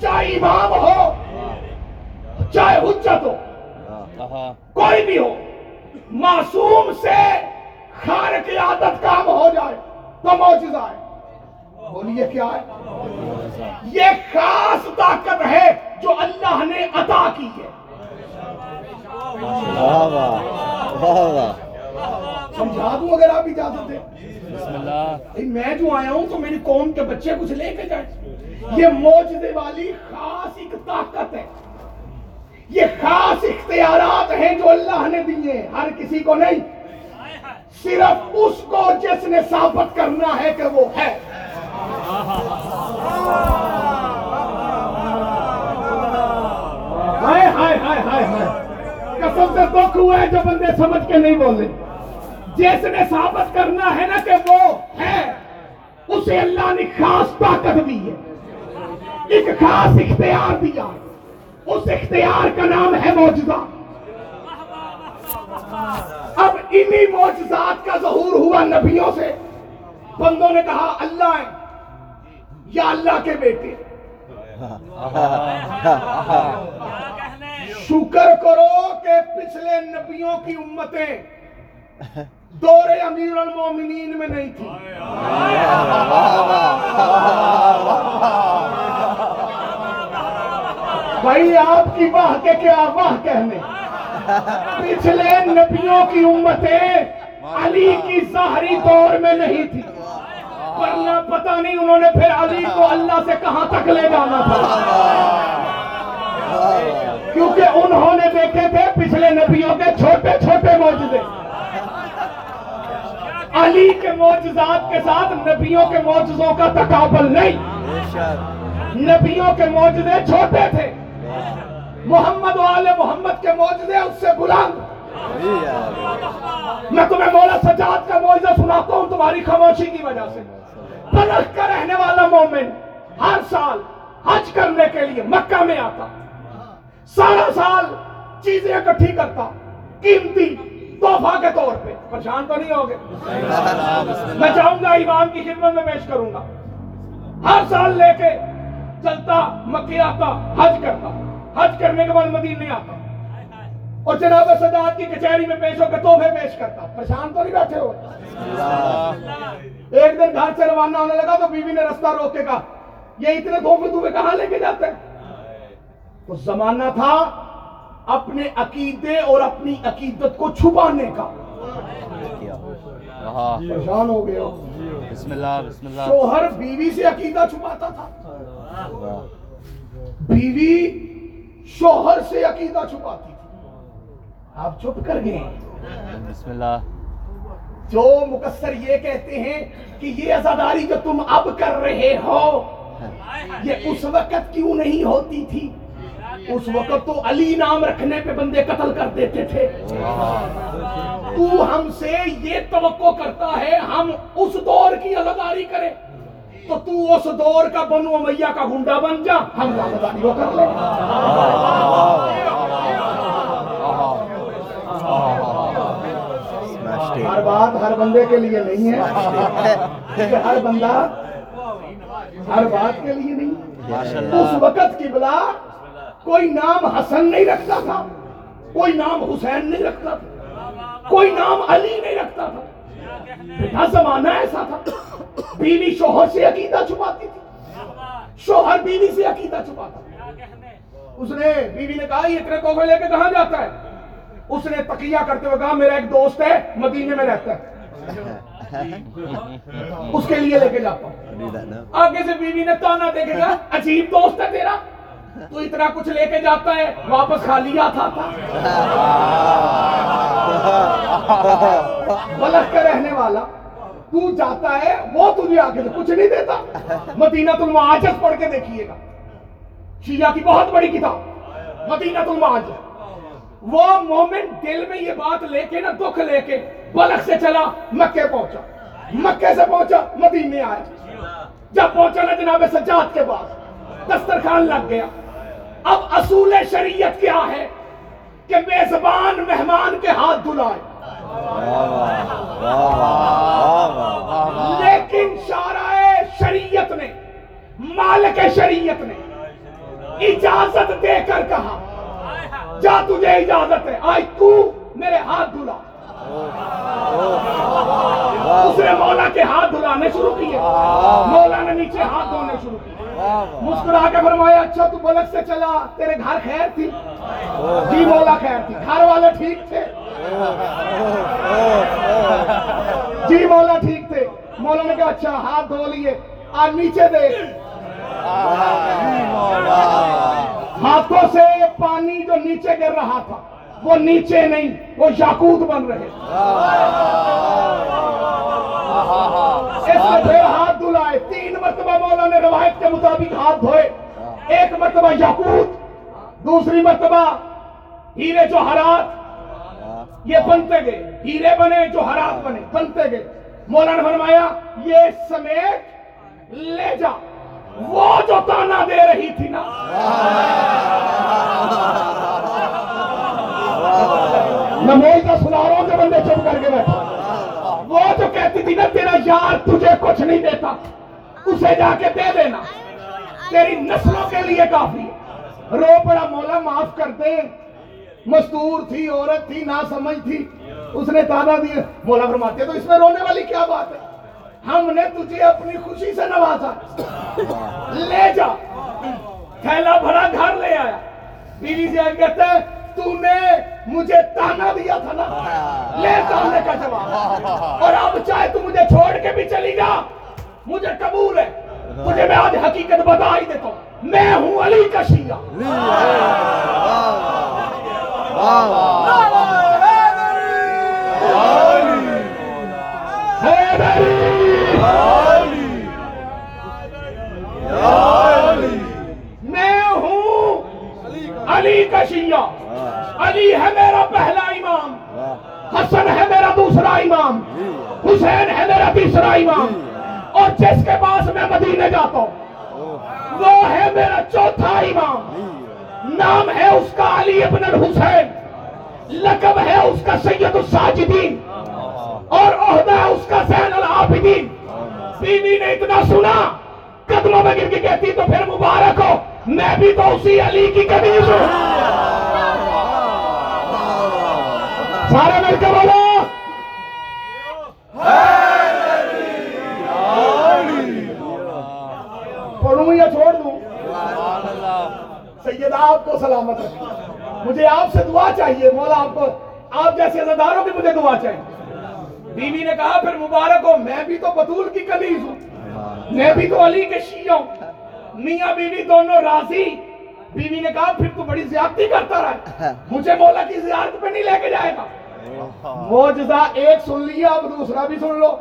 چاہے امام ہو چاہے حجت ہو کوئی بھی ہو معصوم سے خارق عادت کام ہو جائے تو معجزہ ہے۔ بولیے کیا ہے؟ یہ خاص طاقت ہے جو اللہ نے عطا کی ہے۔ سمجھا دوں اگر آپ اجازت دیں؟ میں جو آیا ہوں تو میری قوم کے بچے کچھ لے کے جائیں۔ یہ موجزے والی خاص ایک طاقت ہے۔ یہ خاص اختیارات ہیں جو اللہ نے دیے ہیں، ہر کسی کو نہیں۔ صرف اس کو جس نے ثابت کرنا ہے کہ وہ ہے۔ ہائے ہائے ہائے ہائے ہائے۔ قسم سے دکھ ہوا ہے جو بندے سمجھ کے نہیں بولے۔ جس نے ثابت کرنا ہے نا کہ وہ ہے، اسے اللہ نے خاص طاقت دی ہے۔ ایک خاص اختیار دیا۔ اس اختیار کا نام ہے معجزہ۔ اب انہی معجزات کا ظہور ہوا نبیوں سے۔ بندوں نے کہا، اللہ ہے یا اللہ کے بیٹے۔ شکر کرو کہ پچھلے نبیوں کی امتیں دور امیر المومنین میں نہیں تھی بھائی، آپ کی واہ کے کیا واہ کہنے؟ پچھلے نبیوں کی امتیں علی کی ظاہری دور میں نہیں تھی ورنہ پتہ نہیں انہوں نے پھر علی کو اللہ سے کہاں تک لے جانا تھا۔ کیونکہ انہوں نے دیکھے تھے پچھلے نبیوں کے چھوٹے چھوٹے معجزے۔ علی کے معجزات کے ساتھ نبیوں کے معجزوں کا تقابل نہیں۔ نبیوں کے معجزے چھوٹے تھے۔ محمد والے محمد کے معجزے اس سے بلند. میں تمہیں مولا سجاد کا معجزہ سناتا ہوں تمہاری خاموشی کی وجہ سے۔ پلک کا رہنے والا مومن ہر سال حج کرنے کے لیے مکہ میں آتا سارا سال چیزیں اکٹھی کرتا قیمتی تحفہ کے طور پہ۔ پریشان تو نہیں ہوگے؟ میں چاہوں گا امام کی خدمت میں پیش کروں گا۔ ہر سال لے کے چلتا مکے آتا حج کرتا۔ حج کرنے کے بعد مدینے آتا۔ اور جناب سجاد کی کچہری میں پیش ہو کے تحفے پیش کرتا۔ پریشان تو نہیں بیٹھے ہو؟ ایک دن گھر سے روانہ ہونے لگا تو بیوی نے رستہ روک کے کہا یہ اتنے تحفے تمہیں کہاں لے کے جاتے ہیں؟ تو زمانہ تھا اپنے عقیدے اور اپنی عقیدت کو چھپانے کا۔ پریشان ہو گئے ہو۔ بسم اللہ بسم اللہ۔ شوہر بیوی سے عقیدہ چھپاتا تھا۔ بیوی شوہر سے عقیدہ چھپاتی تھی۔ آپ چپ کر گئے۔ بسم اللہ جو مقصر یہ کہتے ہیں کہ یہ ازاداری جو تم اب کر رہے ہو یہ اس وقت کیوں نہیں ہوتی تھی؟ اس وقت تو علی نام رکھنے پہ بندے قتل کر دیتے تھے۔ تو ہم سے یہ توقع کرتا ہے ہم اس دور کی ازاداری کریں۔ تو تو اس دور کا بنو امیہ کا گنڈا بن جا۔ ہم کا وہ کر لیں۔ ہر بات ہر بندے کے لیے نہیں ہے۔ ہر بندہ ہر بات کے لیے نہیں۔ اس وقت کی بلا کوئی نام حسن نہیں رکھتا تھا۔ کوئی نام حسین نہیں رکھتا تھا۔ کوئی نام علی نہیں رکھتا تھا۔ بیٹا زمانہ ایسا تھا بیوی شوہر سے عقیدہ چھپاتی تھی شوہر بیوی سے عقیدہ چھپاتا اس نے بیوی نے کہا یہ اتنے تحفے لے کے کہاں جاتا ہے اس نے تقیہ کرتے ہوئے کہا میرا ایک دوست ہے مدینے میں رہتا ہے اس کے لیے لے کے جاتا ہوں آگے سے بیوی نے تانا دیکھے گا عجیب دوست ہے تیرا تو اتنا کچھ لے کے جاتا ہے، واپس خالی آتا تھا بلخ کے رہنے والا، تو جاتا ہے، وہ تجھے آگے کچھ نہیں دیتا۔ مدینہ المعاجز پڑھ کے دیکھیے گا۔ شیعہ کی بہت بڑی کتاب۔ مدینہ المعاجز وہ مومن دل میں یہ بات لے کے نا دکھ لے کے بلخ سے چلا، مکے پہنچا۔ مکے سے پہنچا، مدینے آیا۔ جب پہنچا نا جناب سجاد کے پاس۔ دسترخوان لگ گیا۔ اب اصول شریعت کیا ہے کہ میزبان مہمان کے ہاتھ دھلائے۔ لیکن شارع شریعت نے، مالک شریعت نے اجازت دے کر کہا، جا تجھے اجازت ہے، آج تو میرے ہاتھ دھلا۔ اس نے مولا کے ہاتھ دھلانے شروع کیے۔ مولا نے نیچے ہاتھ دھونے شروع کیے۔ مسکرا کے فرمایا اچھا تو بلک سے چلا، تیرے گھر خیر تھی۔ جی مولا خیر تھی۔ گھر والے ٹھیک تھے۔ جی مولا ٹھیک تھے۔ مولا نے کہا اچھا ہاتھ دھو لیے۔ آج نیچے دیکھ۔ ہاتھوں سے پانی جو نیچے گر رہا تھا۔ وہ نیچے نہیں، وہ یاقوت بن رہے اس نے پھر ہاتھ دھلائے تین مرتبہ مولا نے روایت کے مطابق ہاتھ دھوئے۔ ایک مرتبہ یاقوت، دوسری مرتبہ ہیرے جو ہرات یہ بنتے گئے۔ ہیرے بنے جو ہرات بنے، بنتے گئے۔ مولا نے فرمایا، یہ سمیت لے جا۔ وہ جو تانا دے رہی تھی نا۔ میں بولتا سنا رہا ہوں کہ بندے چپ کر کے بیٹھا۔ وہ جو کہتی تھی نا، تیرا یار تجھے کچھ نہیں دیتا۔ اسے جا کے دے دینا۔ تیری نسلوں کے لیے کافی رو پڑا، مولا، معاف کر دے۔ مستور تھی، عورت تھی نہ سمجھ تھی۔ اس نے تانا دیا۔ مولا فرماتے تو اس میں رونے والی کیا بات ہے؟ ہم نے تجھے اپنی خوشی سے نوازا۔ لے جا۔ تھیلا بھرا گھر لے آیا۔ بیوی سے آگے کہتا ہے تو نے مجھے تانا دیا تھا نا لے تانے کا جواب اور اب چاہے تو مجھے چھوڑ کے بھی چلی جا مجھے قبول ہے مجھے میں آج حقیقت بتا ہی دیتا ہوں میں ہوں علی کا شیعہ علی ہے میرا پہلا امام حسن ہے میرا دوسرا امام حسین ہے میرا تیسرا امام۔ اور جس کے پاس میں مدینے جاتا ہوں وہ ہے میرا چوتھا امام۔ نام ہے اس کا علی ابن الحسین لقب ہے اس کا سید الساجدین اور عہدہ ہے اس کا زین العابدین۔ بیوی نے اتنا سنا قدموں میں گر کے کہتی تو پھر مبارک ہو میں بھی تو اسی علی کی قدیس ہوں۔ سارے مل کے بولو۔ پڑھوں یا چھوڑ دوں؟ سید آپ کو سلامت رکھے مجھے آپ سے دعا چاہیے، مولا آپ کو، آپ جیسے ازاداروں کی مجھے دعا چاہیے۔ بیوی نے کہا، پھر مبارک ہو، میں بھی تو بطول کی کلیز ہوں۔ میں بھی تو علی کے شیعہ ہوں۔ میاں بیوی دونوں راضی۔ بیوی نے کہا، پھر تو بڑی زیادتی کرتا رہا۔ مجھے مولا کی زیارت پہ نہیں لے کے جائے گا۔ موجزہ ایک سن لیا اب دوسرا بھی سن لو۔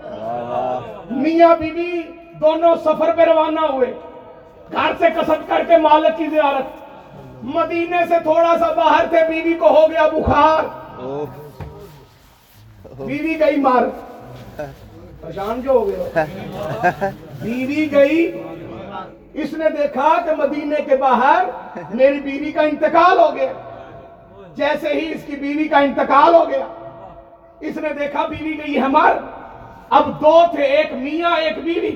میاں بیوی دونوں سفر پہ روانہ ہوئے۔ گھر سے کسٹ کر کے مالک کی زیارت۔ مدینے سے تھوڑا سا باہر تھے بیوی کو ہو گیا بخار۔ بیوی گئی مار۔ پریشان جو ہو گئے بیوی گئی۔ اس نے دیکھا کہ مدینے کے باہر میری بیوی کا انتقال ہو گیا۔ جیسے ہی اس کی بیوی کا انتقال ہو گیا، اس نے دیکھا بیوی گئی ہمار اب دو تھے، ایک میاں، ایک بیوی۔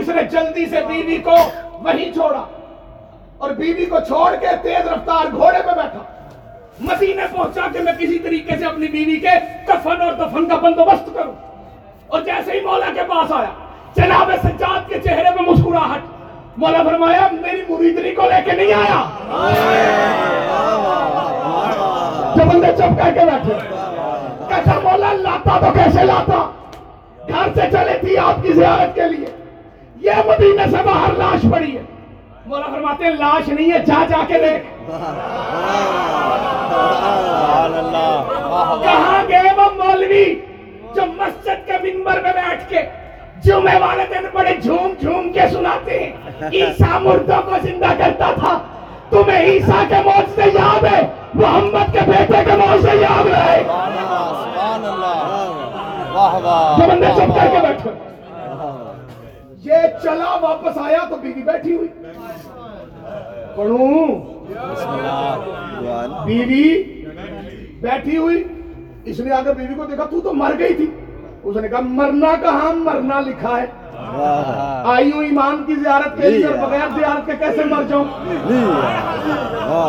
اس نے جلدی سے بیوی کو وہیں چھوڑا اور بیوی کو چھوڑ کے تیز رفتار گھوڑے پہ بیٹھا۔ مدینے پہنچا کہ میں کسی طریقے سے اپنی بیوی کے کفن اور دفن کا بندوبست کروں۔ اور جیسے ہی مولا کے پاس آیا، جناب سجاد کے چہرے پہ مسکراہٹ۔ مولا فرمایا، میری مریدنی کو لے کے نہیں آیا۔ جو بندے چپ کر کے بیٹھے۔ کہتا مولا، لاتا تو کیسے لاتا؟ گھر سے چلے تھی آپ کی زیارت کے لیے۔ یہ مدینے سے باہر لاش پڑی ہے۔ مولا فرماتے ہیں، لاش نہیں ہے، جا جا کے دیکھ۔ کہاں گئے وہ مولوی جو مسجد کے منبر پہ بیٹھ کے جمعے والے دن بڑے جھوم جھوم کے سناتے ہیں؟ عیسیٰ مردوں کو زندہ کرتا تھا۔ تمہیں عیسیٰ کے موت سے یاد ہے، محمد کے بیٹے کے موت سے یاد رہے جو بندے چپ کر کے بیٹھے یہ چلا واپس آیا تو بیوی بیٹھی ہوئی۔ پڑھوں بیوی بیٹھی ہوئی۔ اس نے آگے بیوی کو دیکھا، تو تو مر گئی تھی۔ اس نے کہا، مرنا کہاں؟ مرنا لکھا ہے۔ آئی ہوں ایمان کی زیارت کے لیے بغیر زیارت کے کیسے مر جاؤں؟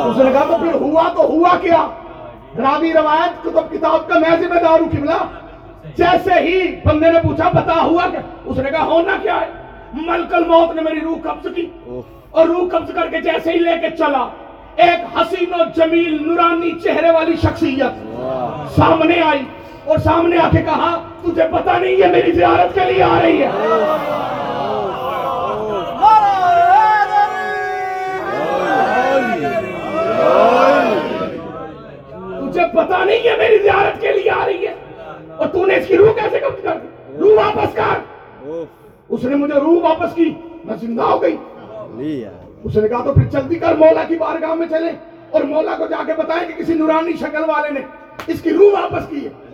اس نے کہا تو پھر ہوا تو ہوا کیا؟ راوی روایت کتب کتاب کا میں ذمہ دار ہوں قبلہ جیسے ہی بندے نے پوچھا بتا ہوا کیا اس نے کہا ہونا کیا ہے؟ ملک الموت نے میری روح قبض کی۔ اور روح قبض کر کے جیسے ہی لے کے چلا ایک حسین و جمیل نورانی چہرے والی شخصیت سامنے آئی۔ اور سامنے آ کے کہا، تجھے پتا نہیں یہ میری زیارت کے لیے آ رہی ہے. تجھے پتا نہیں یہ میری زیارت کے لیے آ رہی ہے. اور تو نے اس کی روح کیسے قبض کر دی؟ روح واپس کر۔ اس نے مجھے روح واپس کی، میں زندہ ہو گئی۔ اس نے کہا، تو پھر جلدی کر مولا کی بارگاہ میں چلیں اور مولا کو جا کے بتائیں کہ کسی نورانی شکل والے نے اس کی روح واپس کی ہے۔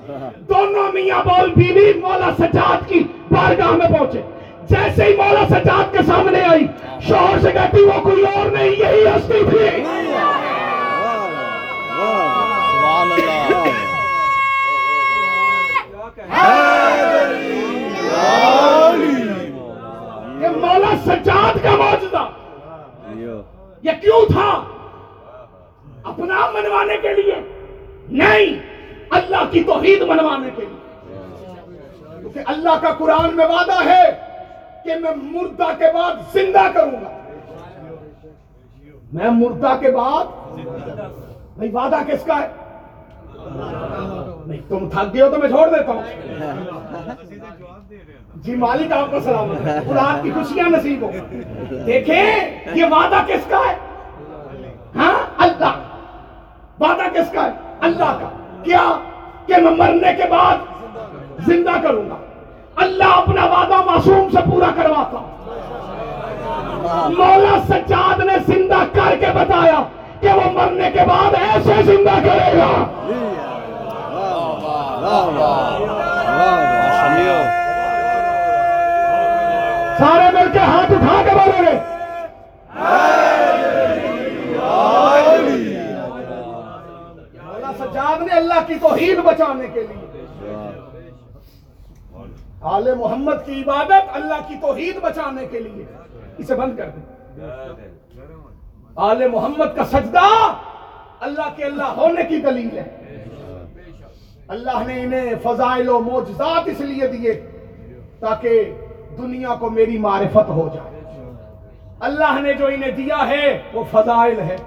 دونوں میاں بول بیوی مولا سجاد کی بارگاہ میں پہنچے۔ جیسے ہی مولا سجاد کے سامنے آئی، شوہر سے کہتی، وہ کوئی اور نہیں، یہی ہستی تھی۔ یہ مولا سجاد کا موجودہ یہ کیوں تھا؟ اپنا منوانے کے لیے۔ نہیں۔ اللہ کی توحید منوانے کے لیے۔ کیونکہ اللہ کا قرآن میں وعدہ ہے کہ میں مردہ کے بعد زندہ کروں گا۔ میں مردہ کے بعد بھائی وعدہ کس کا ہے؟ نہیں، تم تھک گئے ہو تو میں چھوڑ دیتا ہوں۔ جی مالک آپ کو سلامت ہے قرآن کی خوشیاں نصیب ہو۔ دیکھیں، یہ وعدہ کس کا ہے؟ ہاں اللہ۔ وعدہ کس کا ہے؟ اللہ کا۔ کیا کہ میں مرنے کے بعد زندہ کروں گا؟ اللہ اپنا وعدہ معصوم سے پورا کرواتا۔ مولا سجاد نے زندہ کر کے بتایا کہ وہ مرنے کے بعد ایسے زندہ کرے گا۔ سارے مل کے ہاتھ اٹھا کے بولو گے۔ سجاد نے اللہ کی توحید بچانے کے لیے۔ آل محمد کی عبادت اللہ کی توحید بچانے کے لیے۔ اسے بند کر دیں۔ آل محمد کا سجدہ اللہ کے اللہ ہونے کی دلیل ہے۔ اللہ نے انہیں فضائل و موجزات اس لیے دیے تاکہ دنیا کو میری معرفت ہو جائے۔ اللہ نے جو انہیں دیا ہے وہ فضائل ہے۔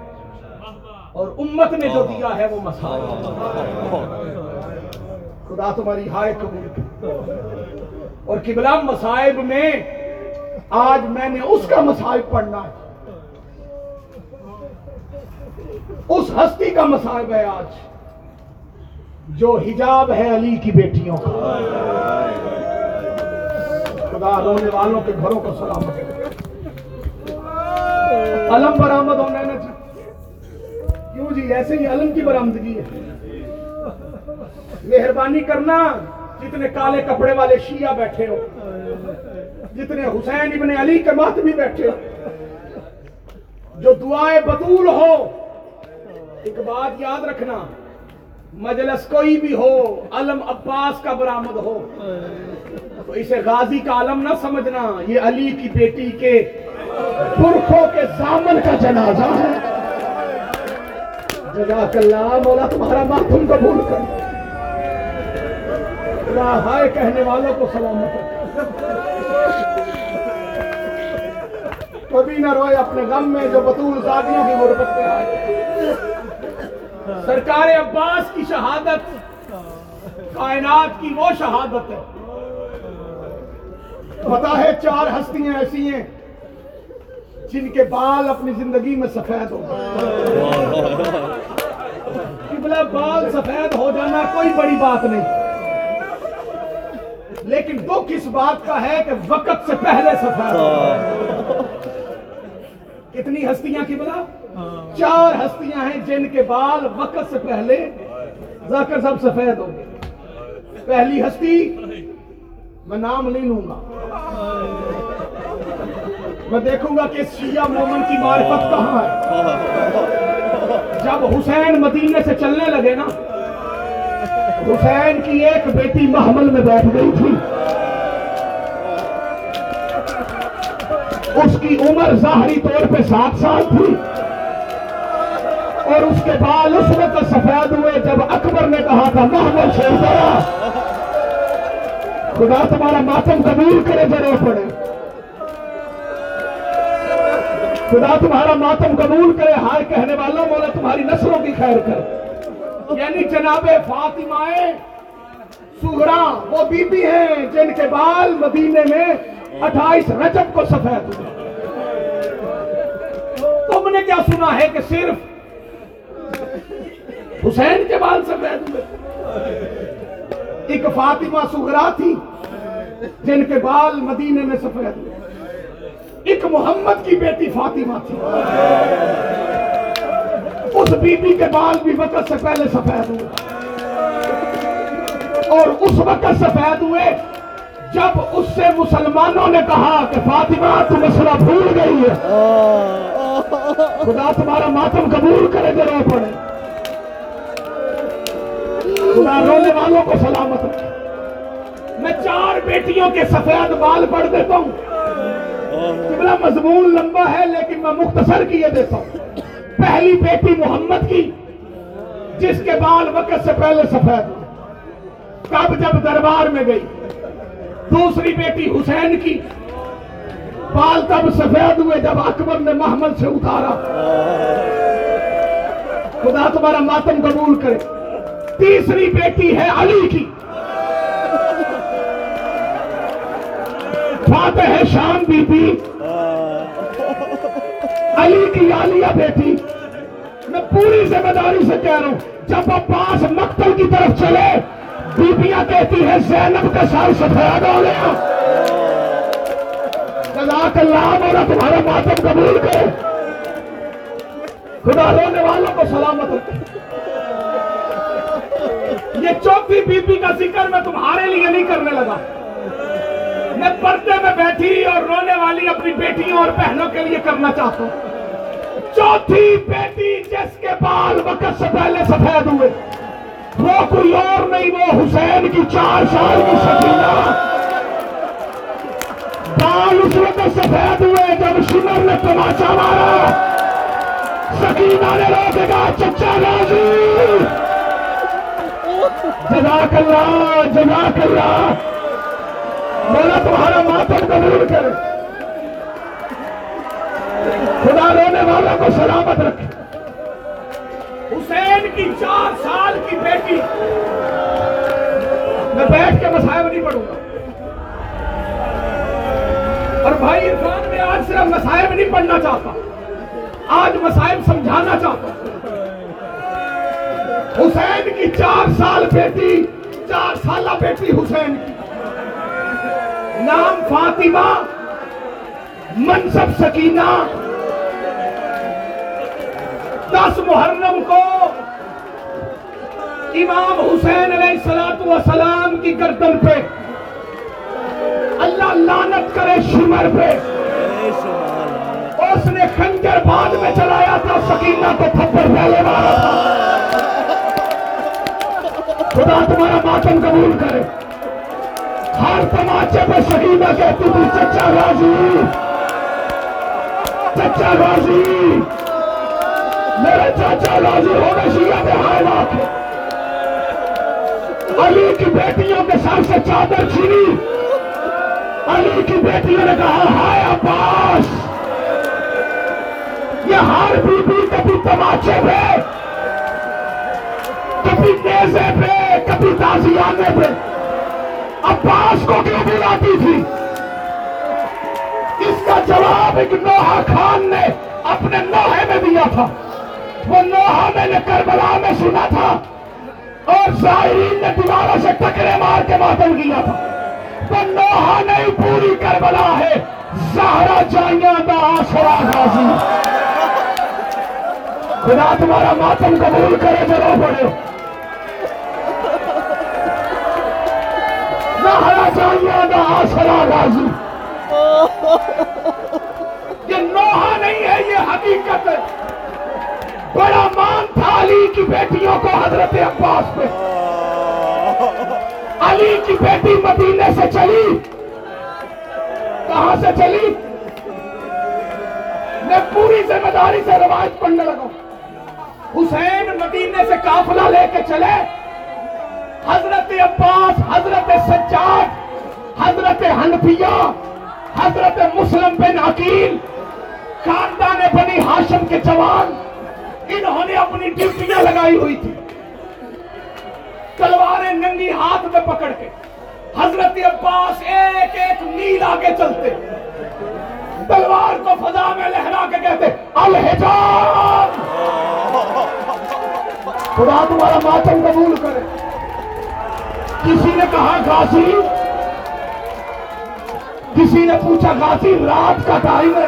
اور امت نے جو دیا ہے وہ مسائل خدا تمہاری ہائے قبول اور قبلہ مصائب میں آج میں نے اس کا مصائب پڑھنا ہے۔ اس ہستی کا مصائب ہے آج۔ جو حجاب ہے علی کی بیٹیوں کا۔ خدا رونے والوں کے گھروں کو سلامت علم برآمد ہونے چاہیے جی ایسے ہی علم کی برآمدگی ہے۔ مہربانی کرنا جتنے کالے کپڑے والے شیعہ بیٹھے ہو، جتنے حسین ابن علی کے ماتمی بیٹھے ہو۔ جو دعائیں بطول ہو، ایک بات یاد رکھنا، مجلس کوئی بھی ہو، علم عباس کا برآمد ہو، تو اسے غازی کا علم نہ سمجھنا، یہ علی کی بیٹی کے پرخوں کے زامن کا جنازہ ہے۔ جزاک اللہ، مولا تمہارا ماتم قبول کر۔ خدا ہائے کہنے والوں کو سلامت کبھی نہ روئے اپنے غم میں جو بطول زادیوں کی غربت میں آئے۔ سرکار عباس کی شہادت کائنات کی وہ شہادت ہے۔ پتا ہے چار ہستیاں ایسی ہیں جن کے بال اپنی زندگی میں سفید ہو قبلہ بال سفید ہو جانا کوئی بڑی بات نہیں۔ لیکن دکھ اس بات کا ہے کہ وقت سے پہلے سفید کتنی ہستیاں قبلہ چار ہستیاں ہیں جن کے بال وقت سے پہلے ذاکر سب سفید ہو گئے پہلی ہستی، میں نام نہیں لوں گا۔ میں دیکھوں گا کہ شیعہ مومن کی معرفت کہاں ہے۔ جب حسین مدینے سے چلنے لگے نا، حسین کی ایک بیٹی محمل میں بیٹھ گئی تھی۔ اس کی عمر ظاہری طور پہ سات سال تھی۔ اور اس کے بال اس وقت سفید ہوئے جب اکبر نے کہا تھا محمد سے اترا خدا تمہارا ماتم قبول کرے ضرور پڑے۔ خدا تمہارا ماتم قبول کرے، ہائے کہنے والا، مولا تمہاری نسلوں کی خیر کر یعنی جناب فاطمہ سغرا وہ بی بی ہیں جن کے بال مدینے میں اٹھائیس رجب کو سفید ہوئے۔ تم نے کیا سنا ہے کہ صرف حسین کے بال سفید ہوئے؟ ایک فاطمہ سغرا تھی جن کے بال مدینے میں سفید ہوئے۔ ایک محمد کی بیٹی فاطمہ تھی۔ اس بی بی کے بال بھی وقت سے پہلے سفید ہوئے۔ اور اس وقت سفید ہوئے جب اس سے مسلمانوں نے کہا کہ فاطمہ تم مسئلہ بھول گئی ہے۔ خدا تمہارا ماتم قبول کرے ضرور پڑے۔ خدا رونے والوں کو سلامت رکھے۔ میں چار بیٹیوں کے سفید بال پڑھ دیتا ہوں۔ قبلہ مضمون لمبا ہے، لیکن میں مختصر کیے دیتا ہوں۔ پہلی بیٹی محمد کی، جس کے بال وقت سے پہلے سفید کب جب دربار میں گئی۔ دوسری بیٹی حسین کی۔ بال تب سفید ہوئے جب اکبر نے محمد سے اتارا۔ خدا تمہارا ماتم قبول کرے۔ تیسری بیٹی ہے علی کی۔ فاتح ہے شام بی بی علی کی عالیہ بیٹی۔ میں پوری ذمہ داری سے کہہ رہا ہوں، جب عباس مقتل کی طرف چلے، بیبیاں کہتی ہے زینب کا سال سفید ہو گیا۔ جزاک اللہ مولا تمہارا ماتم قبول کرے۔ خدا رونے والوں کو سلامت رکھے۔ یہ چوتھی بی بی کا ذکر میں تمہارے لیے نہیں کرنے لگا۔ میں پردے میں بیٹھی اور رونے والی اپنی بیٹیوں اور بہنوں کے لیے کرنا چاہتا ہوں۔ چوتھی بیٹی جس کے بال وقت سے پہلے سفید ہوئے۔ وہ کوئی اور نہیں، وہ حسین کی چار سال کی سکینہ بال اس وقت سفید ہوئے جب شمر نے تماشا مارا۔ سکینہ نے روکے گا چچا راضی جزاک اللہ جزاک اللہ۔ مولا تمہارا ماتم قبول کرے۔ خدا رونے والوں کو سلامت رکھے۔ حسین کی چار سال کی بیٹی۔ میں بیٹھ کے مسائب نہیں پڑھوں گا۔ اور بھائی عرفان میں آج صرف مسائب نہیں پڑھنا چاہتا۔ آج مسائب سمجھانا چاہتا۔ حسین کی چار سال بیٹی، چار سالہ بیٹی حسین کی۔ نام فاطمہ، منصب سکینہ۔ دس محرم کو امام حسین علیہ السلام والسلام کی گردن پہ اللہ لعنت کرے شمر پہ۔ اس نے خنجر بعد میں چلایا تھا، سکینہ کو تھپڑ پہلے مارا تھا۔ خدا تمہارا ماتم قبول کرے۔ ہر تماچے پہ سکینہ کہتی تھی، چچا راضی۔ چچا راضی۔ میرے چاچا راضی ہو گئے، شیعہ کے ہائے واقع علی کی بیٹیوں کے سر سے چادر چھینی۔ علی کی بیٹیوں نے کہا، ہائے عباس! یہ ہر بی بی کبھی تماچے پہ، کبھی نیزے پہ، کبھی تازیانے پہ۔ عباس کو کیوں بلاتی تھی۔ اس کا جواب ایک نوحہ خان نے اپنے نوحے میں دیا تھا۔ وہ نوحہ میں نے کربلا میں سنا تھا اور ظاہرین نے دیواروں سے ٹکرے مار کے ماتم کیا تھا۔ تو نوحہ نہیں، پوری کربلا ہے۔ زہرا جائیاں دا آسرا غازی۔ خدا تمہارا ماتم قبول کرے ضرور پڑے زہرا جائیاں دا آسرا غازی یہ نوحہ نہیں ہے، یہ حقیقت ہے۔ بڑا مان تھا علی کی بیٹیوں کو حضرت عباس پہ۔ علی کی بیٹی مدینے سے چلی۔ کہاں سے چلی؟ میں پوری ذمہ داری سے روایت پڑھنے لگا۔ حسین مدینے سے قافلہ لے کے چلے۔ حضرت عباس، حضرت سجاد، حضرت حنفیہ، حضرت مسلم بن عقیل، خاندان بنی ہاشم کے جوان، انہوں نے اپنی ڈیوٹیاں لگائی ہوئی تھی تلواریں ننگی ہاتھ میں پکڑ کے حضرت عباس ایک ایک میل آگے چلتے۔ تلوار کو فضا میں لہرا کے کہتے، الحجاب! خدا تمہارا ماتم قبول کرے۔ کسی نے کہا غازی؟ کسی نے پوچھا غازی، رات کا ٹائم ہے۔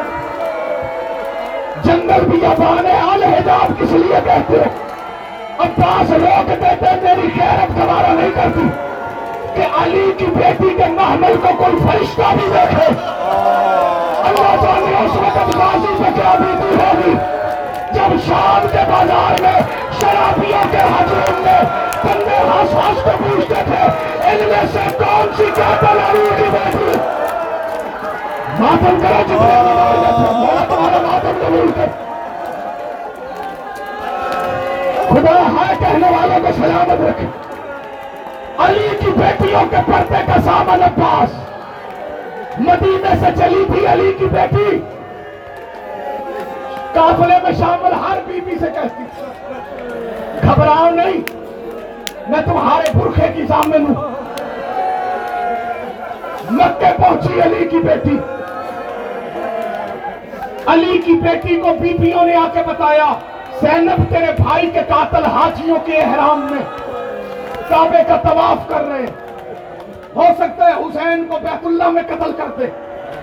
جنگل بھی ابان ہے آل حجاب کس لیے کہتے ہو؟ عباس روک دیتے میری خیرت گوارا نہیں کرتی۔ کہ علی کی بیٹی کے محمل کو کوئی فرشتہ بھی دیکھے۔ اللہ جانے اس وقت غازی پہ کیا بیتی ہوگی؟ جب شام کے بازار میں شرابیوں کے ہجوم میں بندے ہاس ہاس کو پوچھتے تھے، ان میں سے کون سی قاتل علی کی بیٹی ماتم کرو جتنے مولا تمہارا ماتم قبول کر خدا ہائے کہنے والوں کو سلامت رکھے۔ علی کی بیٹیوں کے پردے کا سامان عباس مدینے سے چلی تھی علی کی بیٹی۔ قافلے میں شامل ہر بی بی سے کہتی تھی۔ گھبراؤ نہیں۔ میں تمہارے برخے کی ضامن ہوں۔ مکے پہنچی علی کی بیٹی۔ علی کی بیٹی کو بیبیوں نے آ کے بتایا، زینب تیرے بھائی کے قاتل حاجیوں کے احرام میں کعبے کا طواف کر رہے۔ ہو سکتا ہے حسین کو بیت اللہ میں قتل کر دے۔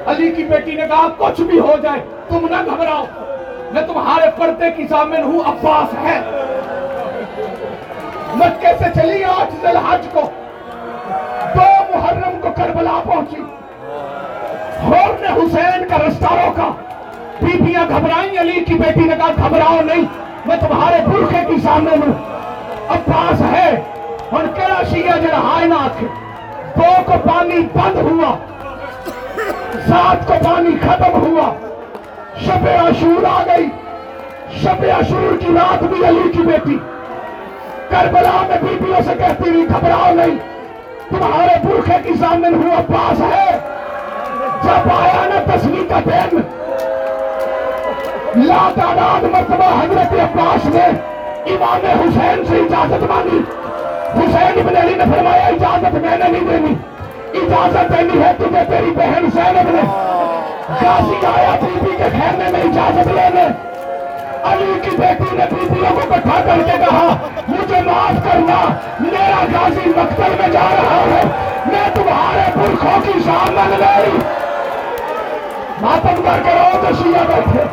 علی کی بیٹی نے کہا، کچھ بھی ہو جائے، تم نہ گھبراؤ۔ میں تمہارے پردے کی ضامن ہوں، عباس ہے۔ مکے سے چلی آج ذی الحج کو۔ دو محرم کو کربلا پہنچی۔ اور نے حسین کا رستہ روکا۔ بیبیاں گھبرائیں علی کی بیٹی نے کہا، گھبراؤ نہیں، میں تمہارے برخے کی سامنے ہوں۔ عباس ہے اور کیڑا شیعہ جڑا ہائے نہ آکھے دو کو پانی بند ہوا۔ سات کو پانی ختم ہوا۔ شب عاشور آ گئی۔ شب عاشور کی رات بھی علی کی بیٹی۔ کربلا میں بیبیوں سے کہتی رہی گھبراؤ نہیں۔ تمہارے برخے کی سامنے ہوں عباس ہے۔ جب آیا نا تصویر کا دن۔ لا تعداد مرتبہ حضرت عباس نے امام حسین سے اجازت مانگی۔ حسین ابن علی نے فرمایا اجازت میں نے نہیں دینی۔ اجازت دینی ہے تجھے تیری بہن زینب نے۔ غازی آیا بی بی کے خیمے میں اجازت لینے۔ علی کی بیٹی نے بیویوں کو اکٹھا کر کے کہا، مجھے معاف کرنا، میرا غازی مقتل میں جا رہا ہے، میں تمہارے پرکھوں کی سامن لائی ماتم کر کے رو تو شیعہ بیٹھے۔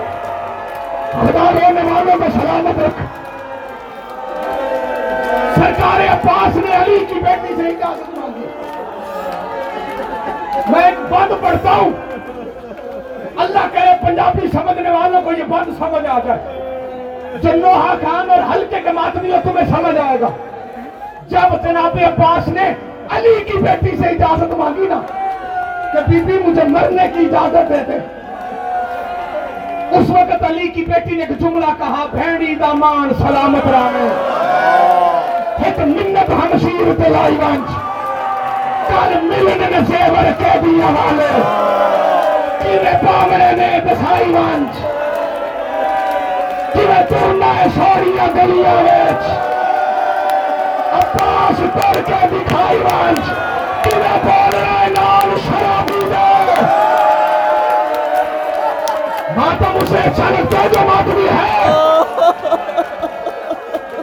خدا رونے والوں کو سلامت رکھ سرکار عباس نے علی کی بیٹی سے اجازت مانگی۔ میں ایک بند پڑھتا ہوں۔ اللہ کرے پنجابی سمجھنے والوں کو یہ بند سمجھ آ جائے۔ جو لوہا خان اور ہلکے کے ماتمی ہو تمہیں سمجھ آئے گا۔ جب جناب عباس نے علی کی بیٹی سے اجازت مانگی نا کہ بی بی مجھے مرنے کی اجازت دے دے۔ اس وقت علی کی بیٹی نے ایک جملہ کہا بھینڈی دامان سلامت رانے ایک منت ہمشیر تلائی وانچ کل ملن نے زیور کے دیا والے کیوے پامرے نے دسائی وانچ کیوے تورنا ہے عباس پر کے دکھائی وانچ کیوے بول رہے نال شرابی دے ماتم اسے چلتے جو ماتمی ہے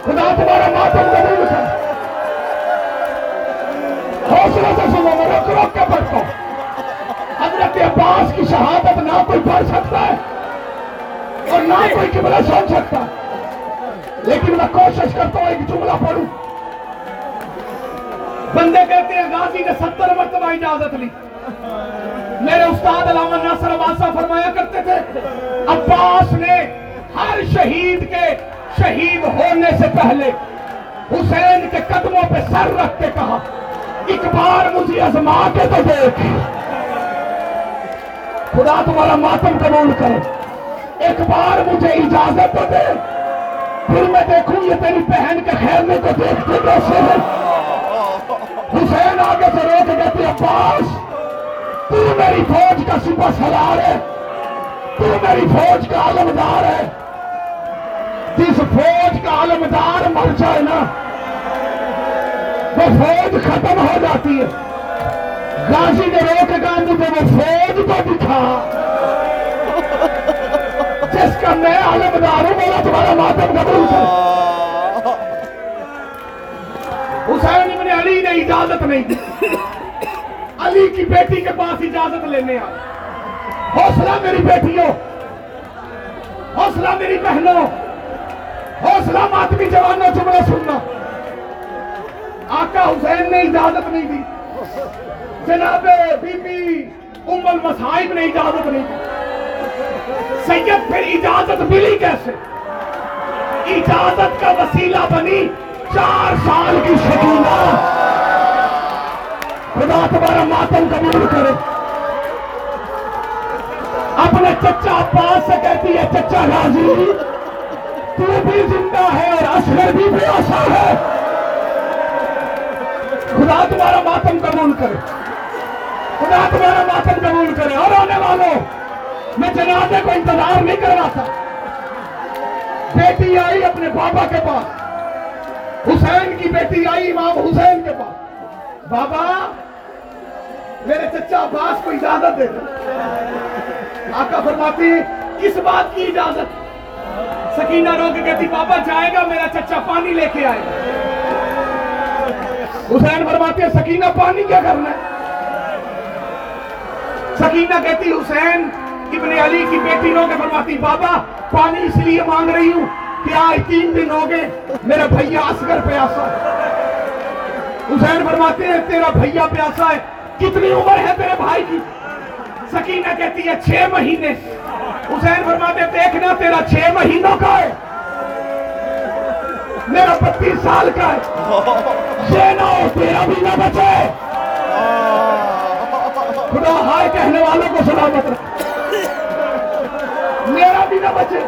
خدا تمہارا ماتم قبول کر حوصلہ سے سنو میں رک رک کے پڑھتا ہوں حضرت عباس کی شہادت نہ کوئی پڑھ سکتا ہے۔ نہ کوئی قبلہ سن سکتا۔ لیکن میں کوشش کرتا ہوں، ایک جملہ پڑھوں۔ بندے کہتے ہیں، غازی نے ستر مرتبہ اجازت لی۔ میرے استاد علامہ ناصر عباسہ فرمایا کرتے تھے، عباس نے ہر شہید کے شہید ہونے سے پہلے حسین کے قدموں پہ سر رکھ کے کہا ایک بار مجھے ازما کے تو دیکھ۔ خدا تمہارا ماتم قبول کرے۔ ایک بار مجھے اجازت تو دے۔ پھر میں دیکھوں یہ تیری بہن کے خیمے کو دیکھتے کیسے ہیں حسین آگے سے روک کہتے عباس تو میری فوج کا صبح سلار ہے۔ تو میری فوج کا علمدار ہے۔ جس فوج کا علمدار مر جائے نا، وہ فوج ختم ہو جاتی ہے۔ غازی نے روک کہا مجھے وہ فوج کو دکھا۔ جس کا میں علمدار ہوں بولا تمہارا ماتم قبول کر حسین ابن علی نے اجازت نہیں دی۔ علی کی بیٹی کے پاس اجازت لینے آئے۔ حوصلہ میری بیٹیوں، حوصلہ میری بہنوں، حوصلہ ماتمی جوانوں جملہ سننا۔ آقا حسین نے اجازت نہیں دی۔ جناب بی بی ام المصائب نے اجازت نہیں دی۔ سید پھر اجازت ملی کیسے؟ اجازت کا وسیلہ بنی چار سال کی سکینہ خدا تمہارا ماتم قبول کرے۔ اپنے چچا عباس سے کہتی ہے، چچا غازی تو بھی زندہ ہے اور اصغر بھی پیاسا ہے۔ خدا تمہارا ماتم قبول کرے۔ خدا تمہارا ماتم قبول کرے۔ اور آنے والوں میں جنازے کو انتظار نہیں کرواتا۔ بیٹی آئی اپنے بابا کے پاس۔ حسین کی بیٹی آئی امام حسین کے پاس۔ بابا، میرے چچا عباس کو اجازت دے دو۔ آقا فرماتی کس بات کی اجازت؟ سکینہ رو کے کہتی، بابا جائے گا، میرا چچا پانی لے کے آئے۔ گا حسین فرماتے ہیں، سکینہ پانی کیا کرنا ہے؟ سکینہ کہتی، حسین ابن علی کی بیٹی رو کے فرماتی، بابا، پانی اس لیے مانگ رہی ہوں کہ آج تین دن ہو گئے میرا بھیا اصغر پیاسا ہے. حسین فرماتے ہیں، تیرا بھیا پیاسا ہے، کتنی عمر ہے تیرے بھائی کی؟ سکینہ کہتی ہے، چھ مہینے. حسین فرماتے ہیں، دیکھنا، تیرا چھ مہینوں کا ہے. میرا بتیس سال کا ہے۔ یہ نہ ہو، تیرا بھی نہ بچے۔ خدا ہائے کہنے والوں کو سلامت رکھ میرا بھی نہ بچے۔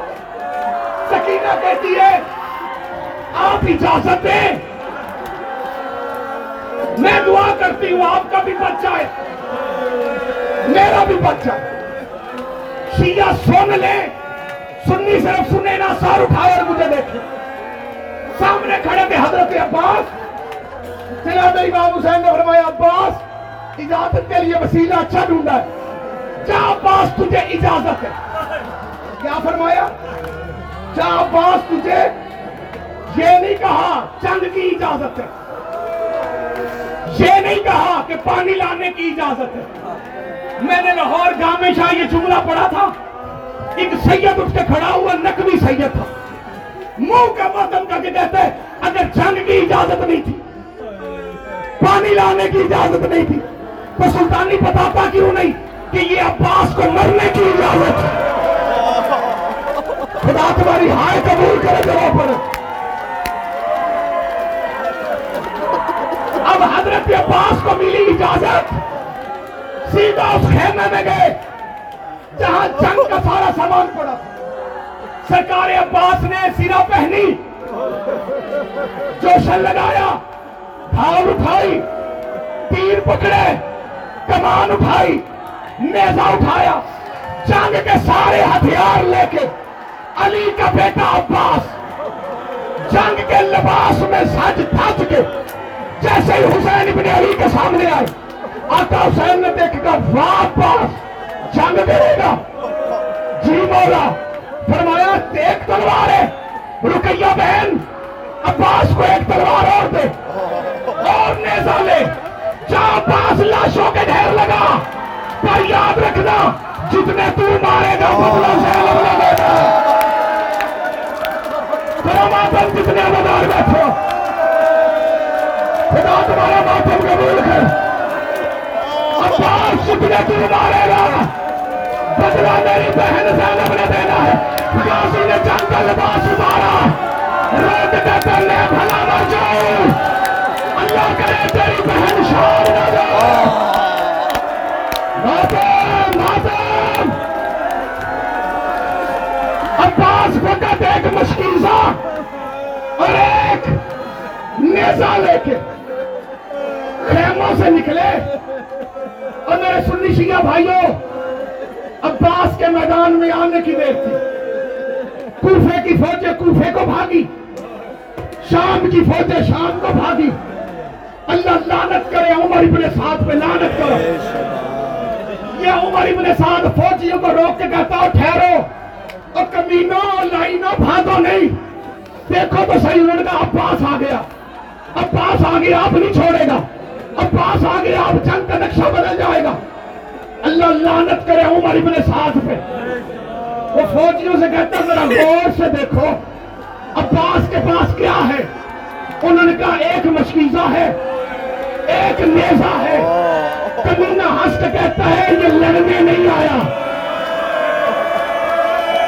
سکینہ کہتی ہے، آپ اجازت دیں۔ میں دعا کرتی ہوں، آپ کا بھی بچ جائے۔ میرا بھی بچ جائے۔ شیعہ سن لے۔ سننی صرف سنے نہ سار اٹھائے اور مجھے دیکھیں سامنے کھڑے تھے حضرت عباس۔ جناب امام حسین نے فرمایا، عباس، اجازت کے لیے وسیلہ اچھا ڈھونڈا ہے۔ کیا عباس، تجھے اجازت ہے۔ کیا فرمایا؟ کیا عباس تجھے یہ نہیں کہا چند کی اجازت ہے؟ یہ نہیں کہا کہ پانی لانے کی اجازت ہے؟ میں نے لاہور جامع شاہ یہ جملہ پڑھا تھا۔ ایک سید اٹھ کے کھڑا ہوا، نقوی سید تھا۔ منہ کا وطن کا کہ کہتے اگر جنگ کی اجازت نہیں تھی، پانی لانے کی اجازت نہیں تھی، تو سلطانی بتاتا کیوں نہیں کہ یہ عباس کو مرنے کی اجازت ہے۔ خدا تمہاری ہائے قبول کرے جگہ پر۔ اب حضرت عباس کو ملی اجازت۔ سیدھا اس خیمے میں گئے، جہاں جنگ کا سارا سامان پڑا سرکار عباس نے سیرا پہنی، جوشن لگایا ڈھال اٹھائی، تیر پکڑے، کمان اٹھائی، نیزہ اٹھایا، جنگ کے سارے ہتھیار لے کے علی کا بیٹا عباس۔ جنگ کے لباس میں سج تھج کے جیسے ہی حسین ابن علی کے سامنے آئے۔ آقا حسین نے دیکھ کر واپس جنگ دے گا۔ جی مولا، فرمایا ایک تلوار ہے۔ رکیہ بہن، عباس کو ایک تلوار اور دے۔ اور نیزہ لے جہاں عباس لاشوں کے ڈھیر لگا۔ پر یاد رکھنا، جتنے تو مارے گا بدلہ سے لگنا دے گا۔ تمہارا ماتم جتنے مدار بیٹھو خدا تمہارا ماتم قبول کر عباس جتنے تو مارے گا بدلا میری بہن زینب نے دینا ہے قاسم نے جان کا لباس مارا رات کا تلے بھلا مر جاؤ اللہ کرے تیری بہن شور نہ جاؤ ماتم ماتم عباس کو غذا لے کے خیموں سے نکلے۔ اور میرے سنی شیعہ بھائیوں، عباس کے میدان میں آنے کی دیر تھی۔ کوفے کی فوجیں کوفے کو بھاگی۔ شام کی فوجیں شام کو بھاگی۔ اللہ لانت کرے، عمر ابن سعد پہ لانت کرو۔ یہ عمر ابن سعد فوجیوں کو روک کے کہتا ہو ٹھہرو۔ اور کمینوں لائنوں بھاگو نہیں۔ دیکھو تو صحیح ان کا عباس آ گیا۔ عباس آگے آپ نہیں چھوڑے گا۔ عباس آگے آپ جنگ کا نقشہ بدل جائے گا۔ اللہ لعنت کرے عمر ابن سعد پہ۔ وہ فوجیوں سے کہتا ذرا غور سے دیکھو۔ عباس کے پاس کیا ہے؟ انہوں نے کہا، ایک مشکیزہ ہے، ایک نیزہ ہے۔ کمینا ہست کہتا ہے، یہ لڑنے نہیں آیا۔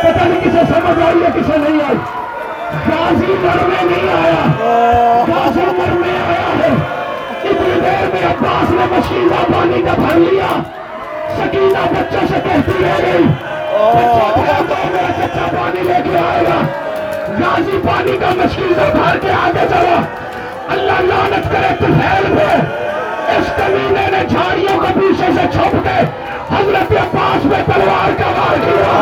پتہ نہیں کسے سمجھ آئی ہے کسے نہیں آئی۔ گاسی گھر میں نہیں آیا گاسی گھر میں آیا ہے اتنی دیر میں عباس نے مشینہ پانی کا بھر لیا سکینہ بچہ سے کہتی رہ گئی بچہ بھرا تو میرا بچہ پانی لے کے آئے گا گاسی پانی کا مشینہ بھر کے آگے چلا اللہ لانت کرے تفیل پہ اس کمینے نے جھاڑیوں کے پیچھے سے چھپ کے حضرت عباس میں تلوار کا مار کیا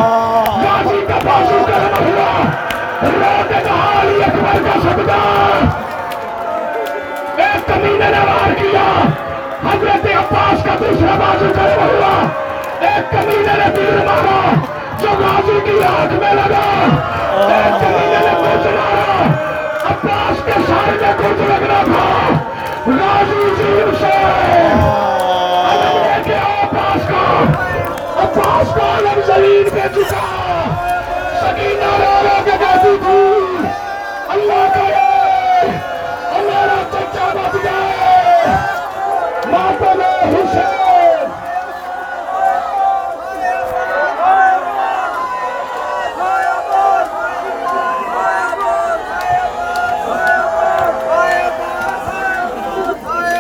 گاسی کا بازو کرنا ہوا کر کا ایک کمینے نے وار کیا۔ حضرت عباس کا دوسرا بازو کر ہوا۔ ایک کمینے نے تیر مارا۔ جو غازی کی آنکھ میں لگا۔ ایک کمینے نے کچھ مارا۔ عباس کے سار میں کچھ لگنا تھا۔ غازی جیب سے۔ عباس کا عباس کا علم زمین پہ چکا۔